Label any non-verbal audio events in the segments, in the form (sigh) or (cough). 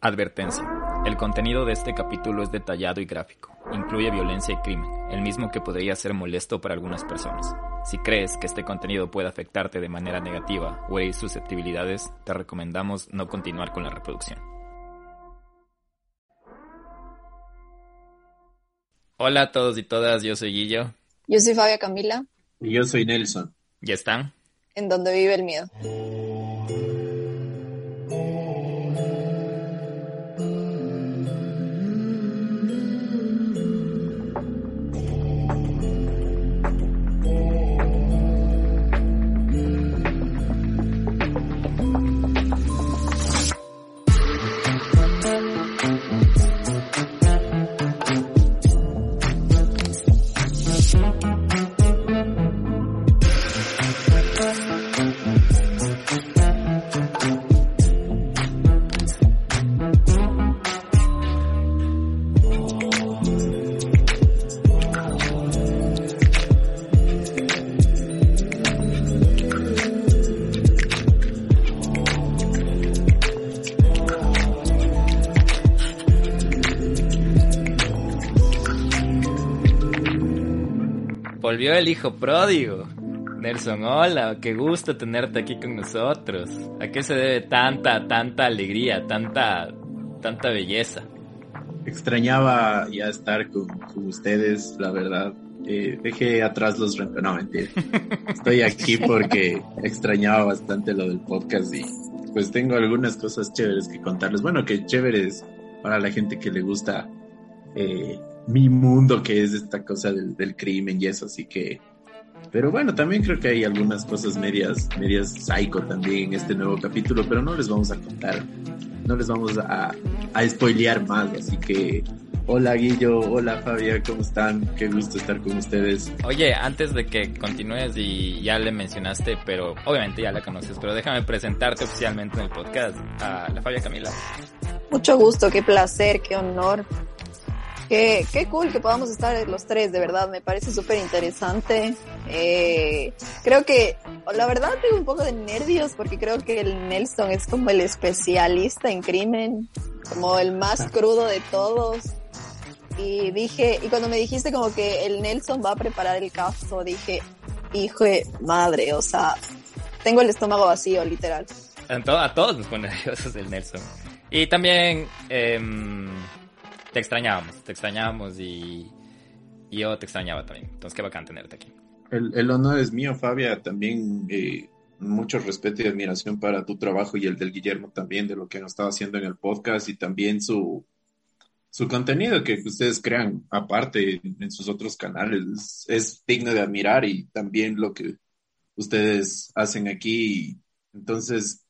Advertencia. El contenido de este capítulo es detallado y gráfico. Incluye violencia y crimen, el mismo que podría ser molesto para algunas personas. Si crees que este contenido puede afectarte de manera negativa o herir susceptibilidades, te recomendamos no continuar con la reproducción. Hola a todos y todas, yo soy Guillo. Yo soy Fabia Camila. Y yo soy Nelson. ¿Ya están? En donde vive el miedo. Volvió el hijo pródigo. Nelson, hola, qué gusto tenerte aquí con nosotros. ¿A qué se debe tanta, tanta alegría, tanta, tanta belleza? Extrañaba ya estar con, ustedes, la verdad. Eh, dejé atrás los No, mentira. (laughs) Estoy aquí porque extrañaba bastante lo del podcast y pues tengo algunas cosas chéveres que contarles. Bueno, que chéveres para la gente que le gusta eh, mi mundo que es esta cosa del, crimen y eso, así que... Pero bueno, también creo que hay algunas cosas medias, medias psycho también en este nuevo capítulo, pero no les vamos a contar, no les vamos a, a spoilear más, así que Hola Guillo, hola Fabia, ¿cómo están? Qué gusto estar con ustedes. Oye, antes de que continúes y ya le mencionaste, pero obviamente ya la conoces, pero déjame presentarte oficialmente en el podcast a la Fabia Camila. Mucho gusto, qué placer, qué honor. Qué, qué cool que podamos estar los tres, de verdad, me parece súper interesante. Eh, creo que, la verdad, tengo un poco de nervios porque creo que el Nelson es como el especialista en crimen, como el más crudo de todos. Y dije, y cuando me dijiste como que el Nelson va a preparar el caso, dije, hijo de madre, o sea, tengo el estómago vacío, literal. A, todos nos pone (laughs) nerviosos el Nelson. Y también, eh, te extrañábamos, te extrañábamos y, yo te extrañaba también. Entonces, qué bacán tenerte aquí. El, honor es mío, Fabia. También eh, mucho respeto y admiración para tu trabajo y el del Guillermo también, de lo que nos estaba haciendo en el podcast y también su, su contenido que ustedes crean aparte en sus otros canales. Es, digno de admirar y también lo que ustedes hacen aquí. Entonces,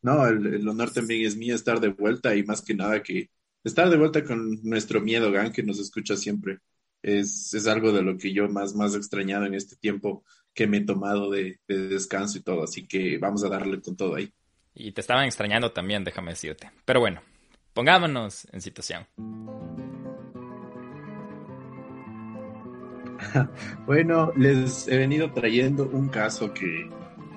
no, el honor también es mío estar de vuelta y más que nada que estar de vuelta con nuestro miedo, Gan, que nos escucha siempre. Es, es algo de lo que yo más, más he extrañado en este tiempo que me he tomado de, descanso y todo. Así que vamos a darle con todo ahí. Y te estaban extrañando también, déjame decirte. Pero bueno, pongámonos en situación. (laughs) bueno, les he venido trayendo un caso que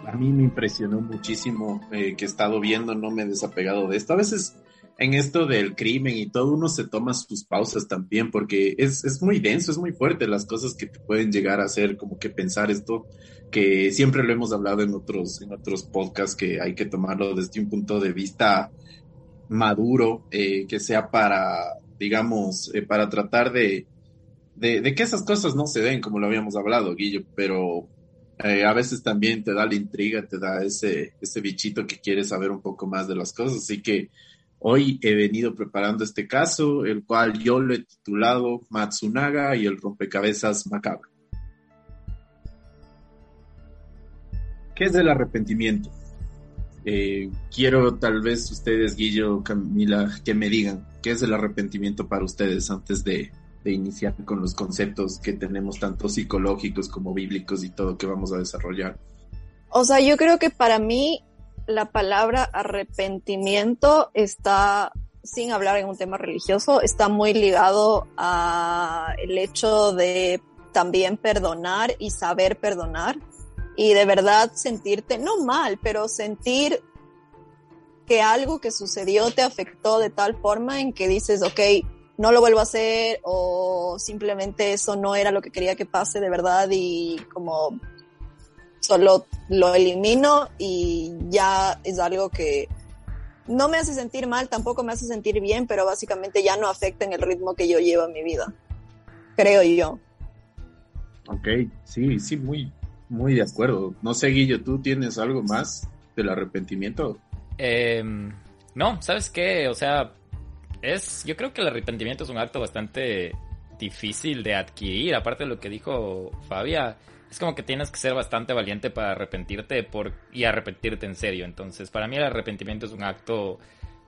a mí me impresionó muchísimo, eh, que he estado viendo, no me he desapegado de esto. A veces en esto del crimen y todo, uno se toma sus pausas también, porque es, es muy denso, es muy fuerte las cosas que te pueden llegar a hacer, como que pensar esto, que siempre lo hemos hablado en otros, en otros podcasts, que hay que tomarlo desde un punto de vista maduro, eh, que sea para, digamos, eh, para tratar de, de, que esas cosas no se den, como lo habíamos hablado, Guillo, pero eh, a veces también te da la intriga, te da ese, ese bichito que quiere saber un poco más de las cosas, así que Hoy he venido preparando este caso, el cual yo lo he titulado Matsunaga y el rompecabezas macabro. ¿Qué es el arrepentimiento? Eh, quiero tal vez ustedes, Guillo, Camila, que me digan qué es el arrepentimiento para ustedes antes de, de iniciar con los conceptos que tenemos tanto psicológicos como bíblicos y todo que vamos a desarrollar. O sea, yo creo que para mí la palabra arrepentimiento está, sin hablar en un tema religioso, está muy ligado a el hecho de también perdonar y saber perdonar y de verdad sentirte, no mal, pero sentir que algo que sucedió te afectó de tal forma en que dices, ok, no lo vuelvo a hacer o simplemente eso no era lo que quería que pase de verdad y como solo lo elimino y ya es algo que no me hace sentir mal, tampoco me hace sentir bien, pero básicamente ya no afecta en el ritmo que yo llevo en mi vida, creo yo. Ok, sí, sí, muy, muy de acuerdo. No sé, Guillo, ¿tú tienes algo más del arrepentimiento? Em, no, ¿sabes qué? O sea, es, yo creo que el arrepentimiento es un acto bastante difícil de adquirir, aparte de lo que dijo Fabia, es como que tienes que ser bastante valiente para arrepentirte por, y arrepentirte en serio. Entonces, para mí el arrepentimiento es un acto,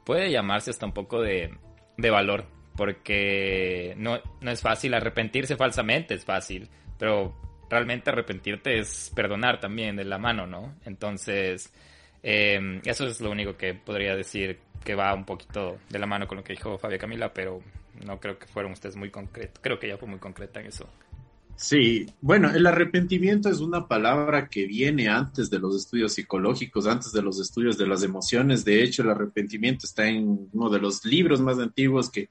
puede llamarse hasta un poco de, de valor, porque no, no es fácil arrepentirse falsamente, es fácil, pero realmente arrepentirte es perdonar también de la mano, ¿no? Entonces, eh, eso es lo único que podría decir que va un poquito de la mano con lo que dijo Fabia Camila, pero no creo que fueron ustedes muy concretos. Creo que ella fue muy concreta en eso. Sí, bueno, el arrepentimiento es una palabra que viene antes de los estudios psicológicos, antes de los estudios de las emociones. De hecho, el arrepentimiento está en uno de los libros más antiguos que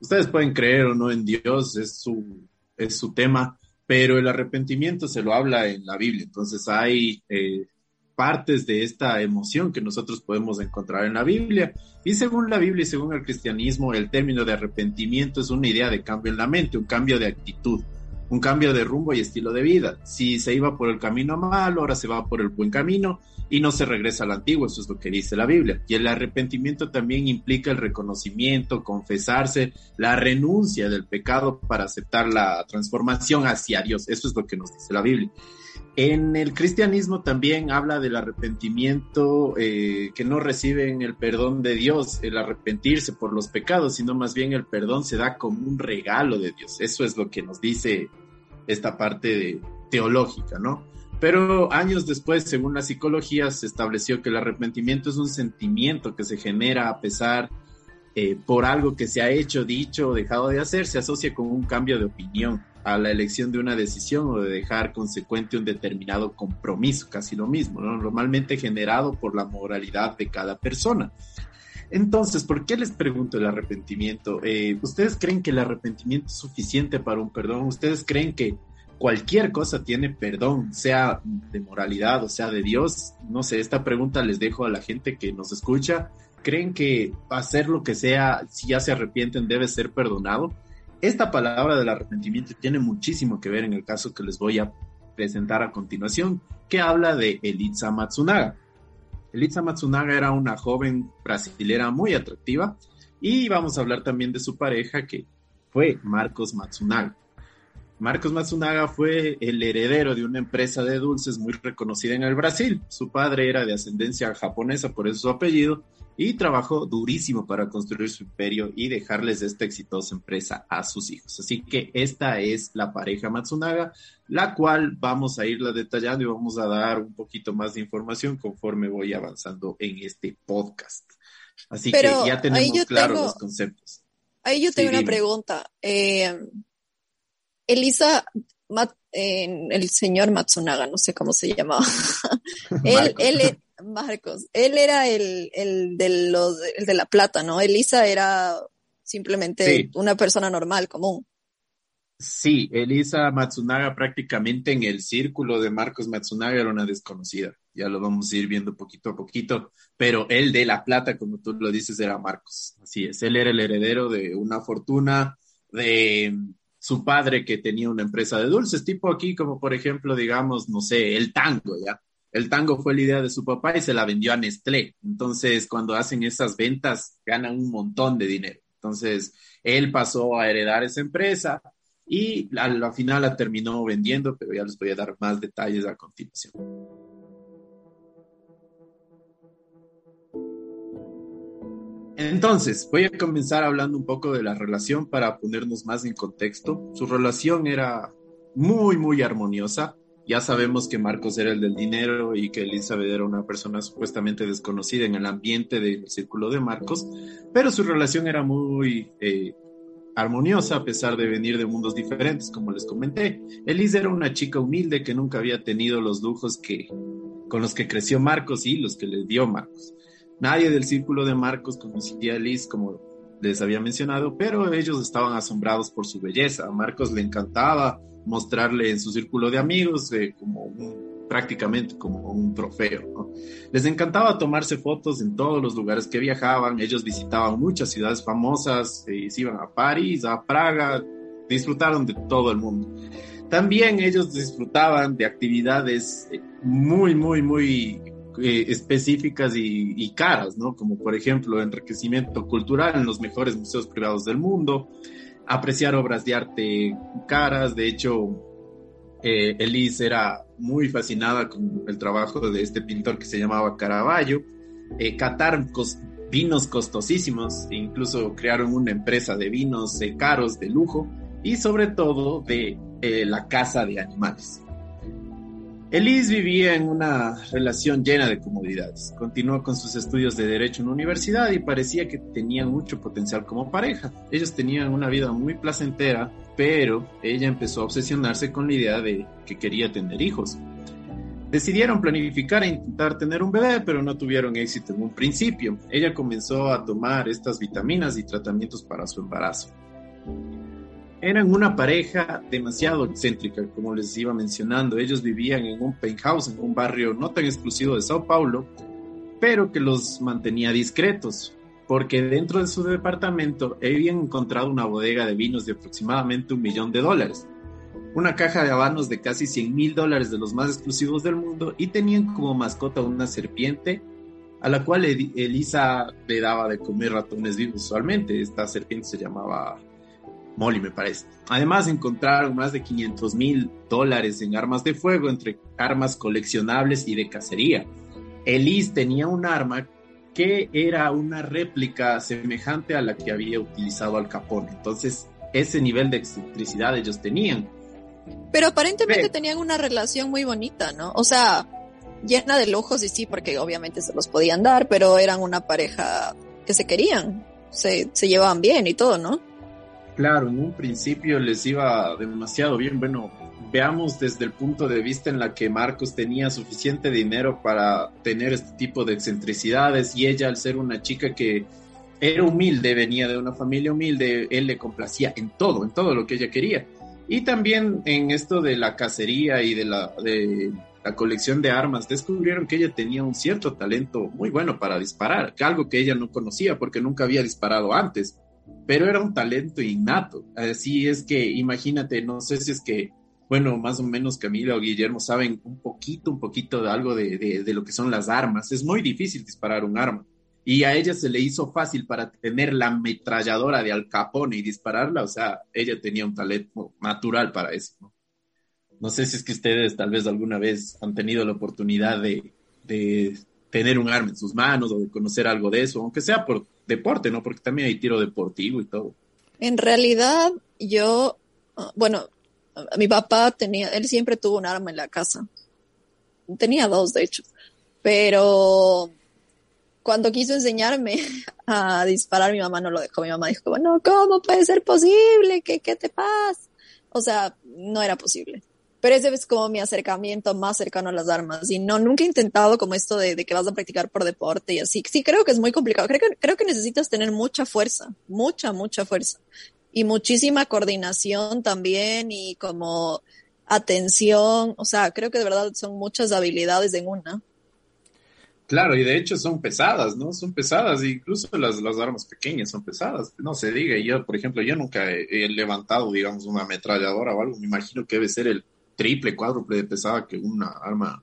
ustedes pueden creer o no en Dios, es su, es su tema, pero el arrepentimiento se lo habla en la Biblia. Entonces hay eh, partes de esta emoción que nosotros podemos encontrar en la Biblia. Y según la Biblia y según el cristianismo, el término de arrepentimiento es una idea de cambio en la mente, un cambio de actitud, un cambio de rumbo y estilo de vida. Si se iba por el camino malo, ahora se va por el buen camino y no se regresa al antiguo, eso es lo que dice la Biblia. Y el arrepentimiento también implica el reconocimiento, confesarse, la renuncia del pecado para aceptar la transformación hacia Dios. Eso es lo que nos dice la Biblia. En el cristianismo también habla del arrepentimiento eh, que no reciben el perdón de Dios, el arrepentirse por los pecados, sino más bien el perdón se da como un regalo de Dios. Eso es lo que nos dice esta parte teológica, ¿no? Pero años después, según la psicología, se estableció que el arrepentimiento es un sentimiento que se genera a pesar eh, por algo que se ha hecho, dicho o dejado de hacer, se asocia con un cambio de opinión a la elección de una decisión o de dejar consecuente un determinado compromiso, casi lo mismo, normalmente generado por la moralidad de cada persona. Entonces, ¿por qué les pregunto el arrepentimiento? Eh, ¿Ustedes creen que el arrepentimiento es suficiente para un perdón? ¿Ustedes creen que cualquier cosa tiene perdón, sea de moralidad o sea de Dios? No sé, esta pregunta les dejo a la gente que nos escucha. ¿Creen que hacer lo que sea, si ya se arrepienten, debe ser perdonado? Esta palabra del arrepentimiento tiene muchísimo que ver en el caso que les voy a presentar a continuación, que habla de Elitza Matsunaga. Elitza Matsunaga era una joven brasilera muy atractiva y vamos a hablar también de su pareja que fue Marcos Matsunaga. Marcos Matsunaga fue el heredero de una empresa de dulces muy reconocida en el Brasil. Su padre era de ascendencia japonesa, por eso su apellido, y trabajó durísimo para construir su imperio y dejarles esta exitosa empresa a sus hijos. Así que esta es la pareja Matsunaga, la cual vamos a irla detallando y vamos a dar un poquito más de información conforme voy avanzando en este podcast. Así que ya tenemos claros los conceptos. Ahí yo tengo una pregunta. Eh, Elisa, el señor Matsunaga, no sé cómo se llamaba. (laughs) él, él, Marcos, él era el, el, de los, el de la plata, ¿no? Elisa era simplemente una persona normal, común. Sí, Elisa Matsunaga prácticamente en el círculo de Marcos Matsunaga era una desconocida. Ya lo vamos a ir viendo poquito a poquito, pero él de la plata, como tú lo dices, era Marcos. Así es, él era el heredero de una fortuna de su padre que tenía una empresa de dulces, tipo aquí como por ejemplo, digamos, no sé, el tango, ¿ya? el tango fue la idea de su papá y se la vendió a Nestlé. Entonces, cuando hacen esas ventas, ganan un montón de dinero. Entonces, él pasó a heredar esa empresa y al final la terminó vendiendo, pero ya les voy a dar más detalles a continuación. Entonces, voy a comenzar hablando un poco de la relación para ponernos más en contexto. Su relación era muy, muy armoniosa. Ya sabemos que Marcos era el del dinero y que Elizabeth era una persona supuestamente desconocida en el ambiente del círculo de Marcos, pero su relación era muy eh, armoniosa a pesar de venir de mundos diferentes, como les comenté. Elisa era una chica humilde que nunca había tenido los lujos que, con los que creció Marcos y los que le dio Marcos. Nadie del círculo de Marcos conocía a Liz como les había mencionado, pero ellos estaban asombrados por su belleza. A Marcos le encantaba mostrarle en su círculo de amigos eh, prácticamente como un trofeo. Les encantaba tomarse fotos en todos los lugares que viajaban. Ellos visitaban muchas ciudades famosas, eh, se iban a París, a Praga, disfrutaron de todo el mundo. También ellos disfrutaban de actividades eh, muy, muy, muy específicas y, y, caras, ¿no? Como por ejemplo enriquecimiento cultural en los mejores museos privados del mundo, apreciar obras de arte caras. De hecho, eh, Elise era muy fascinada con el trabajo de este pintor que se llamaba Caravaggio. Eh, catar vinos costosísimos, e incluso crearon una empresa de vinos eh, caros, de lujo, y sobre todo de eh, la caza de animales. Elise vivía en una relación llena de comodidades. Continuó con sus estudios de derecho en la universidad y parecía que tenían mucho potencial como pareja. Ellos tenían una vida muy placentera, pero ella empezó a obsesionarse con la idea de que quería tener hijos. Decidieron planificar e intentar tener un bebé, pero no tuvieron éxito en un principio. Ella comenzó a tomar estas vitaminas y tratamientos para su embarazo. Eran una pareja demasiado excéntrica, como les iba mencionando. Ellos vivían en un penthouse, en un barrio no tan exclusivo de Sao Paulo, pero que los mantenía discretos, porque dentro de su departamento habían encontrado una bodega de vinos de aproximadamente un millón de dólares, una caja de habanos de casi 100 mil dólares de los más exclusivos del mundo y tenían como mascota una serpiente a la cual Elisa le daba de comer ratones vivos usualmente. Esta serpiente se llamaba Molly, me parece. Además, encontraron más de 500 mil dólares en armas de fuego, entre armas coleccionables y de cacería. Elise tenía un arma que era una réplica semejante a la que había utilizado Al Capone. Entonces, ese nivel de excentricidad ellos tenían. Pero aparentemente tenían una relación muy bonita, ¿no? O sea, llena de lujos y sí, porque obviamente se los podían dar, pero eran una pareja que se querían, se, se llevaban bien y todo, ¿no? Claro, en un principio les iba demasiado bien. Bueno, veamos desde el punto de vista en la que Marcos tenía suficiente dinero para tener este tipo de excentricidades y ella al ser una chica que era humilde, venía de una familia humilde, él le complacía en todo, en todo lo que ella quería. Y también en esto de la cacería y de la, de la colección de armas, descubrieron que ella tenía un cierto talento muy bueno para disparar, algo que ella no conocía porque nunca había disparado antes pero era un talento innato. Así es que imagínate, no sé si es que, bueno, más o menos Camila o Guillermo saben un poquito, un poquito de algo de, de, lo que son las armas. Es muy difícil disparar un arma. Y a ella se le hizo fácil para tener la ametralladora de Al Capone y dispararla. O sea, ella tenía un talento natural para eso. No, no sé si es que ustedes tal vez alguna vez han tenido la oportunidad de, de tener un arma en sus manos o de conocer algo de eso, aunque sea por deporte, ¿no? Porque también hay tiro deportivo y todo. En realidad, yo, bueno, mi papá tenía, él siempre tuvo un arma en la casa. Tenía dos, de hecho. Pero cuando quiso enseñarme (laughs) a disparar, mi mamá no lo dejó. Mi mamá dijo, bueno, ¿cómo puede ser posible? ¿Qué, qué te pasa? O sea, no era posible pero ese es como mi acercamiento más cercano a las armas y no, nunca he intentado como esto de, que vas a practicar por deporte y así. Sí, creo que es muy complicado. Creo que, creo que necesitas tener mucha fuerza, mucha, mucha fuerza y muchísima coordinación también y como atención. O sea, creo que de verdad son muchas habilidades en una. Claro, y de hecho son pesadas, ¿no? Son pesadas, incluso las, las armas pequeñas son pesadas. No se diga, yo, por ejemplo, yo nunca he, he levantado, digamos, una ametralladora o algo. Me imagino que debe ser el, triple, cuádruple de pesada que una arma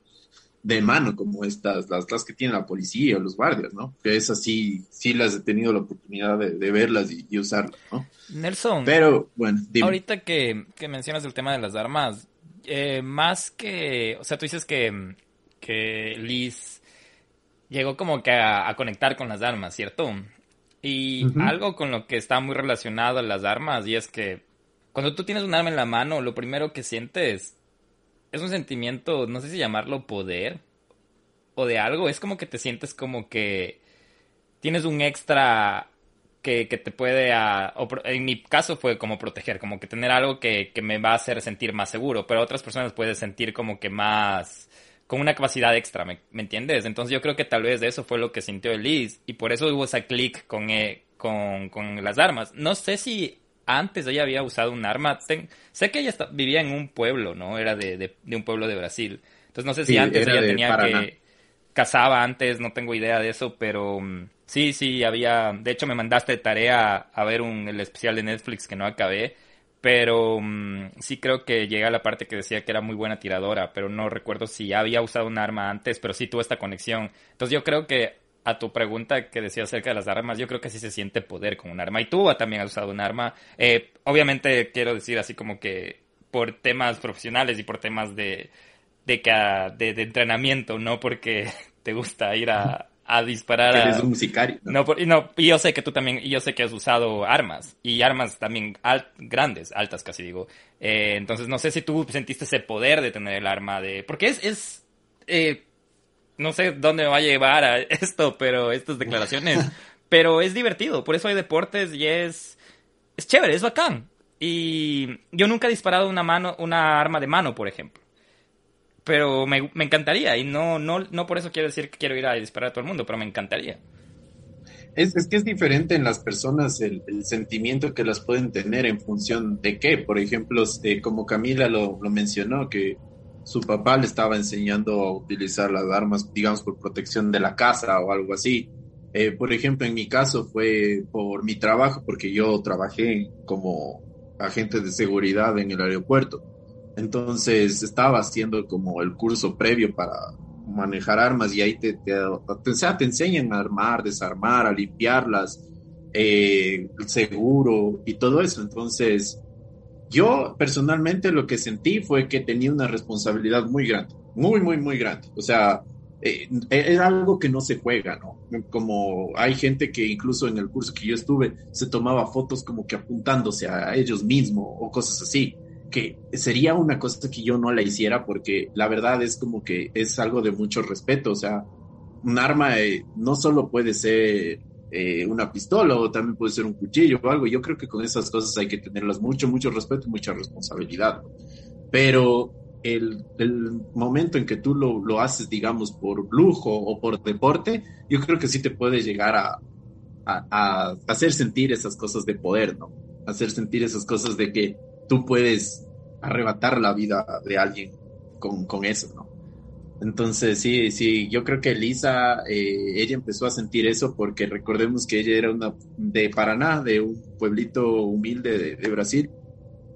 de mano como estas, las, las que tiene la policía o los guardias, ¿no? Que es así, sí las he tenido la oportunidad de, verlas y, usarlas, ¿no? Nelson. Pero, bueno, Ahorita que, mencionas el tema de las armas, eh, más que, o sea, tú dices que, que Liz llegó como que a, conectar con las armas, ¿cierto? Y algo con lo que está muy relacionado a las armas, y es que cuando tú tienes un arma en la mano, lo primero que sientes es un sentimiento, no sé si llamarlo poder o de algo, es como que te sientes como que tienes un extra que, te puede, en mi caso fue como proteger, como que tener algo que, me va a hacer sentir más seguro, pero otras personas pueden sentir como que más, con una capacidad extra, ¿me, entiendes? Entonces yo creo que tal vez eso fue lo que sintió Elise y por eso hubo ese clic con, eh, con, con las armas. No sé si antes ella había usado un arma. sé que ella vivía en un pueblo, ¿no? Era de, de, un pueblo de Brasil. Entonces no sé si antes ella tenía que... Cazaba antes, no tengo idea de eso, pero mm, sí, sí, había... De hecho me mandaste tarea a ver un, el especial de Netflix que no acabé. Pero mm, sí creo que llega a la parte que decía que era muy buena tiradora, pero no recuerdo si había usado un arma antes, pero sí tuvo esta conexión. Entonces yo creo que a tu pregunta que decía acerca de las armas, yo creo que sí se siente poder con un arma. Y tú también has usado un arma. Eh, obviamente quiero decir así como que por temas profesionales y por temas de, de, de, de entrenamiento, no porque (laughs) te gusta ir a, a disparar. Eres un sicario. No, no, y yo sé que tú también, y yo sé que has usado armas, y armas también grandes, altas casi digo. Eh, entonces no sé si tú sentiste ese poder de tener el arma de... Porque es, es eh, no sé dónde me va a llevar a (laughs) esto, pero estas declaraciones. (laughs) pero es divertido, por eso hay deportes y es, es chévere, es bacán. Y yo nunca he disparado una mano, una arma de mano, por ejemplo. Pero me, me encantaría, y no, no, no por eso quiero decir que quiero ir a disparar a todo el mundo, pero me encantaría. Es, es, que es diferente en las personas el, sentimiento que las pueden tener en función de qué. Por ejemplo, este, como Camila lo, lo, mencionó, que su papá le estaba enseñando a utilizar las armas, digamos, por protección de la casa o algo así. Eh, por ejemplo, en mi caso fue por mi trabajo, porque yo trabajé como agente de seguridad en el aeropuerto. Entonces estaba haciendo como el curso previo para manejar armas y ahí te, te, te, enseñan a armar, desarmar, a limpiarlas, eh, seguro y todo eso. Entonces, yo personalmente lo que sentí fue que tenía una responsabilidad muy grande, muy, muy, muy grande. O sea, eh, era algo que no se juega, ¿no? Como hay gente que incluso en el curso que yo estuve se tomaba fotos como que apuntándose a ellos mismos o cosas así, que sería una cosa que yo no la hiciera porque la verdad es como que es algo de mucho respeto, o sea, un arma eh, no solo puede ser eh, una pistola o también puede ser un cuchillo o algo. Yo creo que con esas cosas hay que tenerlas mucho, mucho respeto y mucha responsabilidad. Pero el, el, momento en que tú lo, lo, haces, digamos, por lujo o por deporte, yo creo que sí te puede llegar a, a, a, hacer sentir esas cosas de poder, ¿no? Hacer sentir esas cosas de que tú puedes arrebatar la vida de alguien con, con eso, ¿no? Entonces, sí, sí, yo creo que Elisa, eh, ella empezó a sentir eso porque recordemos que ella era una de Paraná, de un pueblito humilde de, Brasil,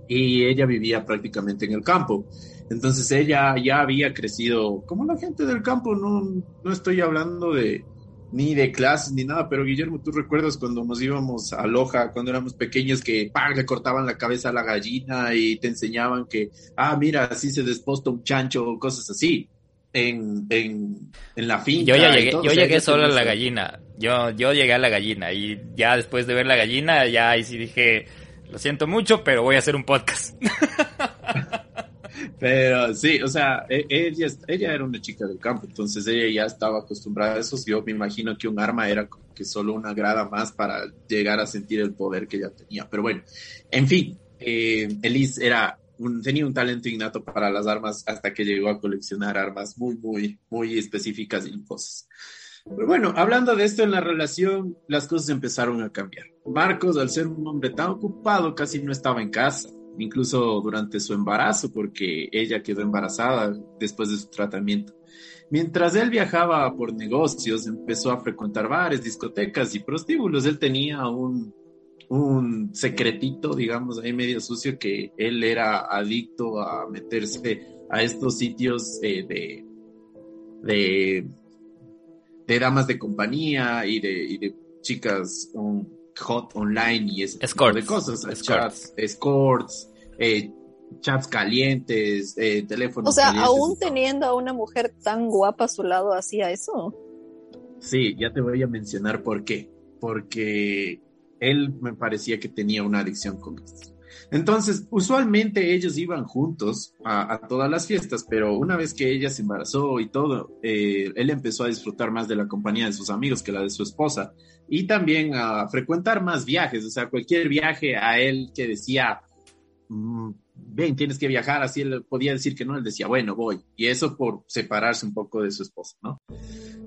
y ella vivía prácticamente en el campo. Entonces ella ya había crecido como la gente del campo, no, no estoy hablando de ni de clases ni nada, pero Guillermo, ¿tú recuerdas cuando nos íbamos a Loja, cuando éramos pequeños, que le cortaban la cabeza a la gallina y te enseñaban que, ah, mira, así se desposta un chancho cosas así? En, en, en la finca. Yo ya llegué, yo llegué solo a la gallina. Yo, yo llegué a la gallina y ya después de ver la gallina, ya ahí sí dije, lo siento mucho, pero voy a hacer un podcast. (laughs) pero sí, o sea, e, ella, ella era una chica del campo, entonces ella ya estaba acostumbrada a eso. Yo me imagino que un arma era como que solo una grada más para llegar a sentir el poder que ella tenía. Pero bueno, en fin, eh, Elise era tenía un talento innato para las armas hasta que llegó a coleccionar armas muy, muy, muy específicas y cosas. Pero bueno, hablando de esto en la relación, las cosas empezaron a cambiar. Marcos, al ser un hombre tan ocupado, casi no estaba en casa, incluso durante su embarazo, porque ella quedó embarazada después de su tratamiento. Mientras él viajaba por negocios, empezó a frecuentar bares, discotecas y prostíbulos. Él tenía un un secretito, digamos, ahí medio sucio, que él era adicto a meterse a estos sitios de, de, de, damas de compañía y de, y de chicas hot online y ese tipo de cosas. Chats, escorts, eh, chats calientes, eh, teléfonos. O sea, aún teniendo a una mujer tan guapa a su lado, hacía eso. Sí, ya te voy a mencionar por qué. Porque él me parecía que tenía una adicción con esto. Entonces, usualmente ellos iban juntos a, todas las fiestas, pero una vez que ella se embarazó y todo, eh, él empezó a disfrutar más de la compañía de sus amigos que la de su esposa y también a frecuentar más viajes, o sea, cualquier viaje a él que decía, mm, ven, tienes que viajar, así él podía decir que no, él decía, bueno, voy. Y eso por separarse un poco de su esposa, ¿no?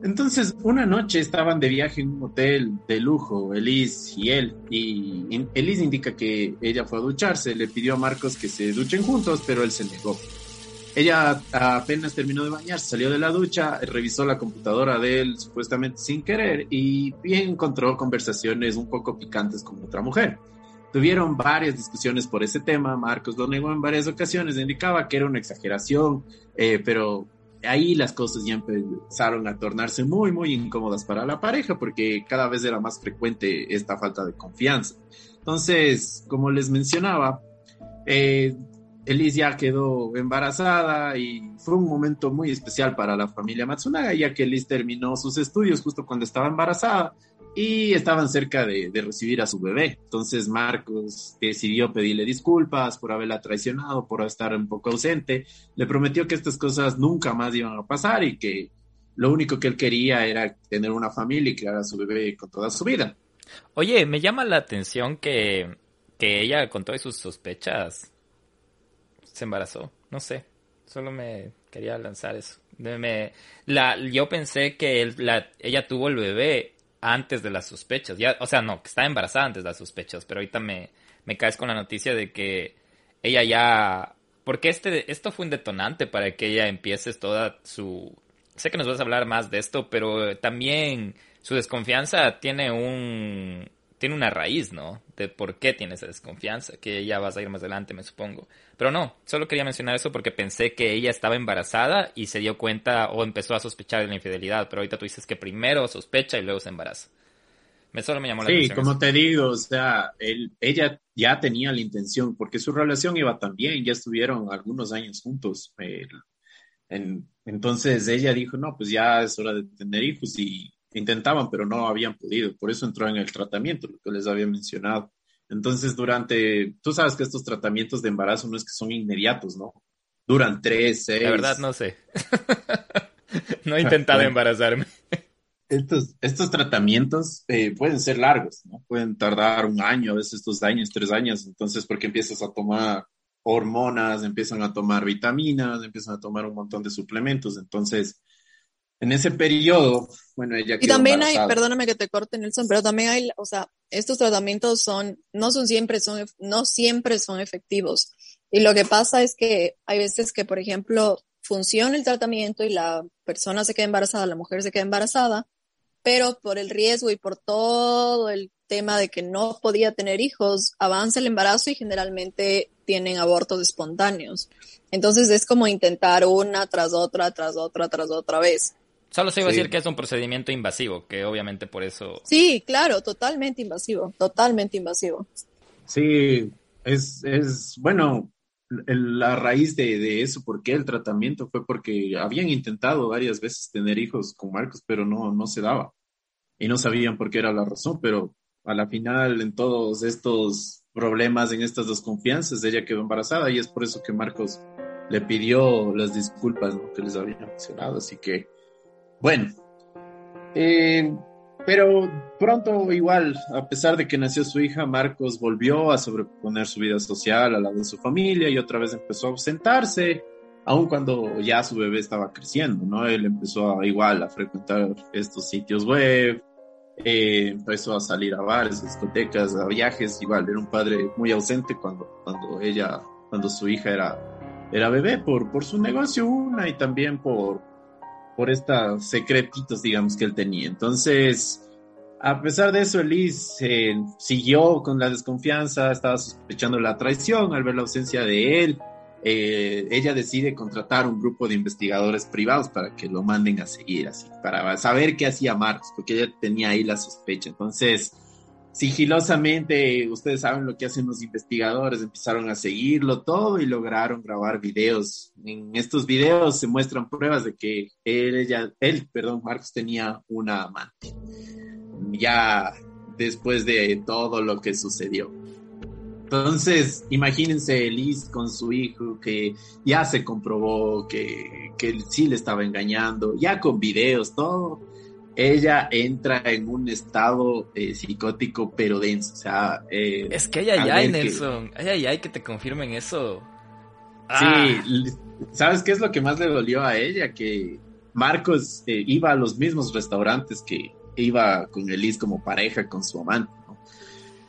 Entonces, una noche estaban de viaje en un hotel de lujo, Elise y él, y Elise indica que ella fue a ducharse, le pidió a Marcos que se duchen juntos, pero él se negó. Ella apenas terminó de bañarse, salió de la ducha, revisó la computadora de él supuestamente sin querer y encontró conversaciones un poco picantes con otra mujer. Tuvieron varias discusiones por ese tema, Marcos lo negó en varias ocasiones, indicaba que era una exageración, eh, pero ahí las cosas ya empezaron a tornarse muy, muy incómodas para la pareja porque cada vez era más frecuente esta falta de confianza. Entonces, como les mencionaba, eh, Elise ya quedó embarazada y fue un momento muy especial para la familia Matsunaga, ya que Elise terminó sus estudios justo cuando estaba embarazada y estaban cerca de, recibir a su bebé. Entonces Marcos decidió pedirle disculpas por haberla traicionado, por estar un poco ausente. Le prometió que estas cosas nunca más iban a pasar y que lo único que él quería era tener una familia y criar a su bebé con toda su vida. Oye, me llama la atención que, que ella, con todas sus sospechas, se embarazó. No sé, solo me quería lanzar eso. La, yo pensé que la, ella tuvo el bebé antes de las sospechas. Ya, o sea, no, que estaba embarazada antes de las sospechas, pero ahorita me, me caes con la noticia de que ella ya... Porque este, esto fue un detonante para que ella empiece toda su... Sé que nos vas a hablar más de esto, pero también su desconfianza tiene un, tiene una raíz, ¿no? De por qué tiene esa desconfianza, que ya vas a ir más adelante, me supongo. Pero no, solo quería mencionar eso porque pensé que ella estaba embarazada y se dio cuenta o empezó a sospechar de la infidelidad, pero ahorita tú dices que primero sospecha y luego se embaraza. Me solo me llamó la atención. Sí, como te digo, o sea, ella ya tenía la intención, porque su relación iba tan bien, ya estuvieron algunos años juntos. entonces ella dijo, no, pues ya es hora de tener hijos y intentaban, pero no habían podido. Por eso entró en el tratamiento, lo que les había mencionado. Entonces, durante, tú sabes que estos tratamientos de embarazo no es que son inmediatos, ¿no? Duran tres, seis. La verdad, no sé. (laughs) no he intentado (laughs) embarazarme. Estos, estos tratamientos eh, pueden ser largos, ¿no? Pueden tardar un año, a veces dos años, tres años. Entonces, porque empiezas a tomar hormonas, empiezan a tomar vitaminas, empiezan a tomar un montón de suplementos. Entonces, en ese periodo, bueno, ella Y también hay, perdóname que te corte, Nelson, pero también hay, o sea, estos tratamientos son, no son siempre, son, no siempre son efectivos. Y lo que pasa es que hay veces que, por ejemplo, funciona el tratamiento y la persona se queda embarazada, la mujer se queda embarazada, pero por el riesgo y por todo el tema de que no podía tener hijos, avanza el embarazo y generalmente tienen abortos espontáneos. Entonces es como intentar una tras otra, tras otra, tras otra vez. Solo se iba a decir que es un procedimiento invasivo, que obviamente por eso... Sí, claro, totalmente invasivo, totalmente invasivo. Sí, es, es bueno, la raíz de, de, eso, ¿por qué el tratamiento? Fue porque habían intentado varias veces tener hijos con Marcos, pero no, no se daba. Y no sabían por qué era la razón, pero a la final, en todos estos problemas, en estas desconfianzas, ella quedó embarazada y es por eso que Marcos le pidió las disculpas que les había mencionado. Así que bueno, eh, pero pronto igual, a pesar de que nació su hija, Marcos volvió a sobreponer su vida social a la de su familia y otra vez empezó a ausentarse, aun cuando ya su bebé estaba creciendo, ¿no? Él empezó a, igual a frecuentar estos sitios web, eh, empezó a salir a bares, discotecas, a viajes, igual, era un padre muy ausente cuando, cuando ella, cuando su hija era, era bebé, por, por su negocio una y también por, por estos secretitos, digamos, que él tenía. Entonces, a pesar de eso, Elise eh, siguió con la desconfianza, estaba sospechando la traición al ver la ausencia de él. Eh, ella decide contratar un grupo de investigadores privados para que lo manden a seguir, así, para saber qué hacía Marcos, porque ella tenía ahí la sospecha. Entonces, sigilosamente, ustedes saben lo que hacen los investigadores, empezaron a seguirlo todo y lograron grabar videos. En estos videos se muestran pruebas de que él, ella, él, perdón, Marcos tenía una amante. Ya después de todo lo que sucedió. Entonces, imagínense Liz con su hijo que ya se comprobó que, que sí le estaba engañando, ya con videos, todo ella entra en un estado eh, psicótico pero denso. O sea, eh, es que ay, ay, ay, Nelson. Ay, ay, ay, que te confirmen eso. Sí, ¿sabes qué es lo que más le dolió a ella? Que Marcos eh, iba a los mismos restaurantes que iba con Elise como pareja con su amante.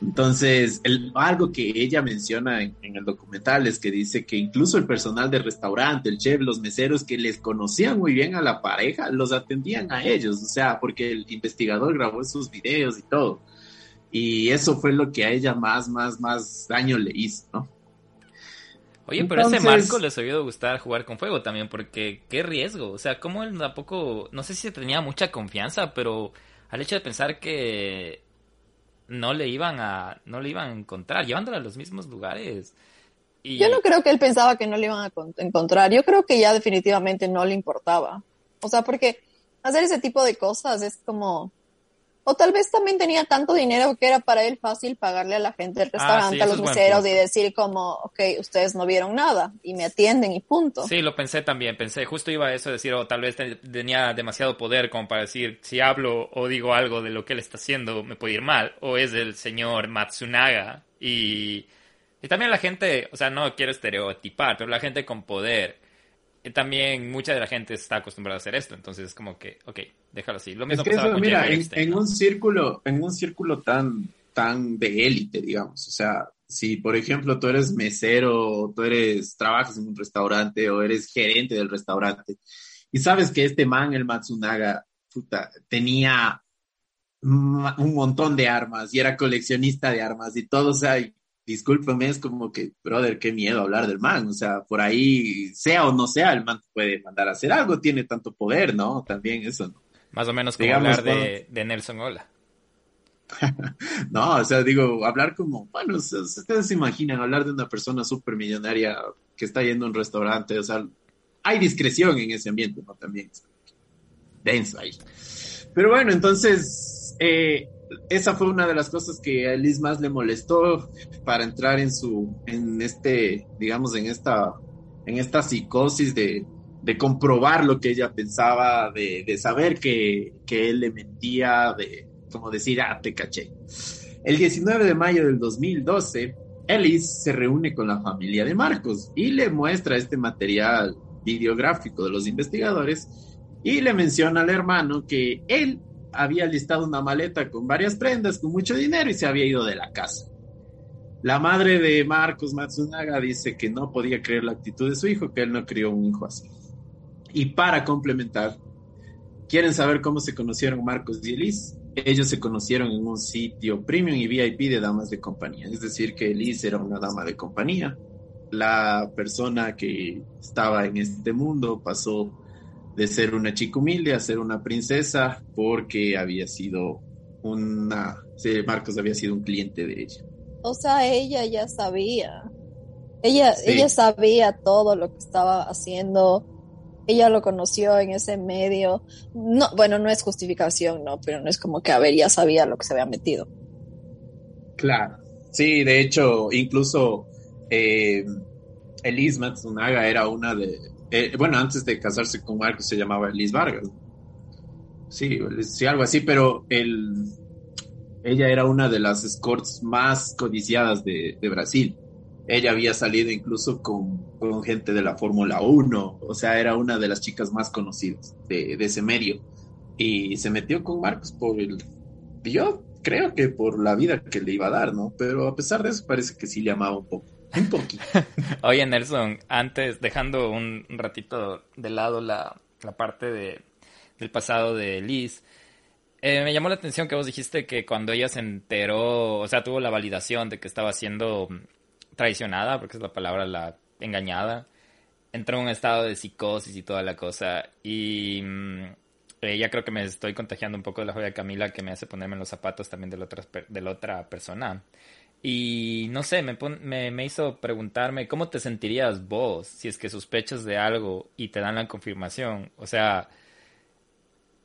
Entonces, algo que ella menciona en, el documental es que dice que incluso el personal del restaurante, el chef, los meseros que les conocían muy bien a la pareja, los atendían a ellos, o sea, porque el investigador grabó esos videos y todo. Y eso fue lo que a ella más, más, más daño le hizo, ¿no? Oye, pero ese Marco les había gustar jugar con fuego también, porque qué riesgo. O sea, como él tampoco, no sé si tenía mucha confianza, pero al hecho de pensar que no le iban a, no le iban a encontrar, llevándola a los mismos lugares. Y... Yo no creo que él pensaba que no le iban a encontrar. Yo creo que ya definitivamente no le importaba. O sea, porque hacer ese tipo de cosas es como, o tal vez también tenía tanto dinero que era para él fácil pagarle a la gente del ah, restaurante, a los meseros y decir como, ok, ustedes no vieron nada y me atienden y punto. Sí, lo pensé también, pensé, justo iba a eso decir, o tal vez tenía demasiado poder como para decir, si hablo o digo algo de lo que él está haciendo, me puede ir mal, o es el señor Matsunaga y... Y también la gente, o sea, no quiero estereotipar, pero la gente con poder también mucha de la gente está acostumbrada a hacer esto, entonces es como que, ok, déjalo así. Lo mismo es que eso, mira, en, un círculo, en un círculo tan, tan de élite, digamos, o sea, si por ejemplo tú eres mesero, tú eres, trabajas en un restaurante o eres gerente del restaurante y sabes que este man, el Matsunaga, puta, tenía un montón de armas y era coleccionista de armas y todo, o sea, discúlpeme, es como que, brother, qué miedo hablar del man. O sea, por ahí, sea o no sea, el man puede mandar a hacer algo, tiene tanto poder, ¿no? También eso, ¿no? Más o menos como hablar de, Nelson Ola. (laughs) no, o sea, digo, hablar como, bueno, ustedes se imaginan hablar de una persona súper millonaria que está yendo a un restaurante, o sea, hay discreción en ese ambiente, ¿no? También denso ahí. Pero bueno, entonces, eh, esa fue una de las cosas que a Liz más le molestó para entrar en su, en este, digamos, en esta, en esta psicosis de, de comprobar lo que ella pensaba, de, de saber que, que, él le mentía, de como decir, ah, te caché. El 19 de mayo del 2012, Ellis se reúne con la familia de Marcos y le muestra este material videográfico de los investigadores y le menciona al hermano que él había listado una maleta con varias prendas, con mucho dinero y se había ido de la casa. La madre de Marcos Matsunaga dice que no podía creer la actitud de su hijo, que él no crió un hijo así. Y para complementar, ¿quieren saber cómo se conocieron Marcos y Elise? Ellos se conocieron en un sitio premium y VIP de damas de compañía. Es decir, que Elise era una dama de compañía. La persona que estaba en este mundo pasó de ser una chica humilde a ser una princesa porque había sido una, Marcos había sido un cliente de ella. O sea, ella ya sabía. Ella, ella sabía todo lo que estaba haciendo. Ella lo conoció en ese medio. No, bueno, no es justificación, no, pero no es como que a ver, ya sabía lo que se había metido. Claro. Sí, de hecho, incluso eh, Elise Matsunaga era una de, eh, bueno, antes de casarse con Marcos se llamaba Liz Vargas. Sí, sí, algo así, pero el, ella era una de las escorts más codiciadas de, Brasil. Ella había salido incluso con, gente de la Fórmula 1, o sea, era una de las chicas más conocidas de, ese medio. Y se metió con Marcos por el... Yo creo que por la vida que le iba a dar, ¿no? Pero a pesar de eso parece que sí le amaba un poco. (laughs) Oye, Nelson, antes, dejando un ratito de lado la, parte de, del pasado de Liz, eh, me llamó la atención que vos dijiste que cuando ella se enteró, o sea, tuvo la validación de que estaba siendo traicionada, porque es la palabra la engañada, entró en un estado de psicosis y toda la cosa. Y eh, creo que me estoy contagiando un poco de la joya de Camila que me hace ponerme en los zapatos también de la otra, de la otra persona. Y no sé, me, me, me, hizo preguntarme cómo te sentirías vos si es que sospechas de algo y te dan la confirmación. O sea,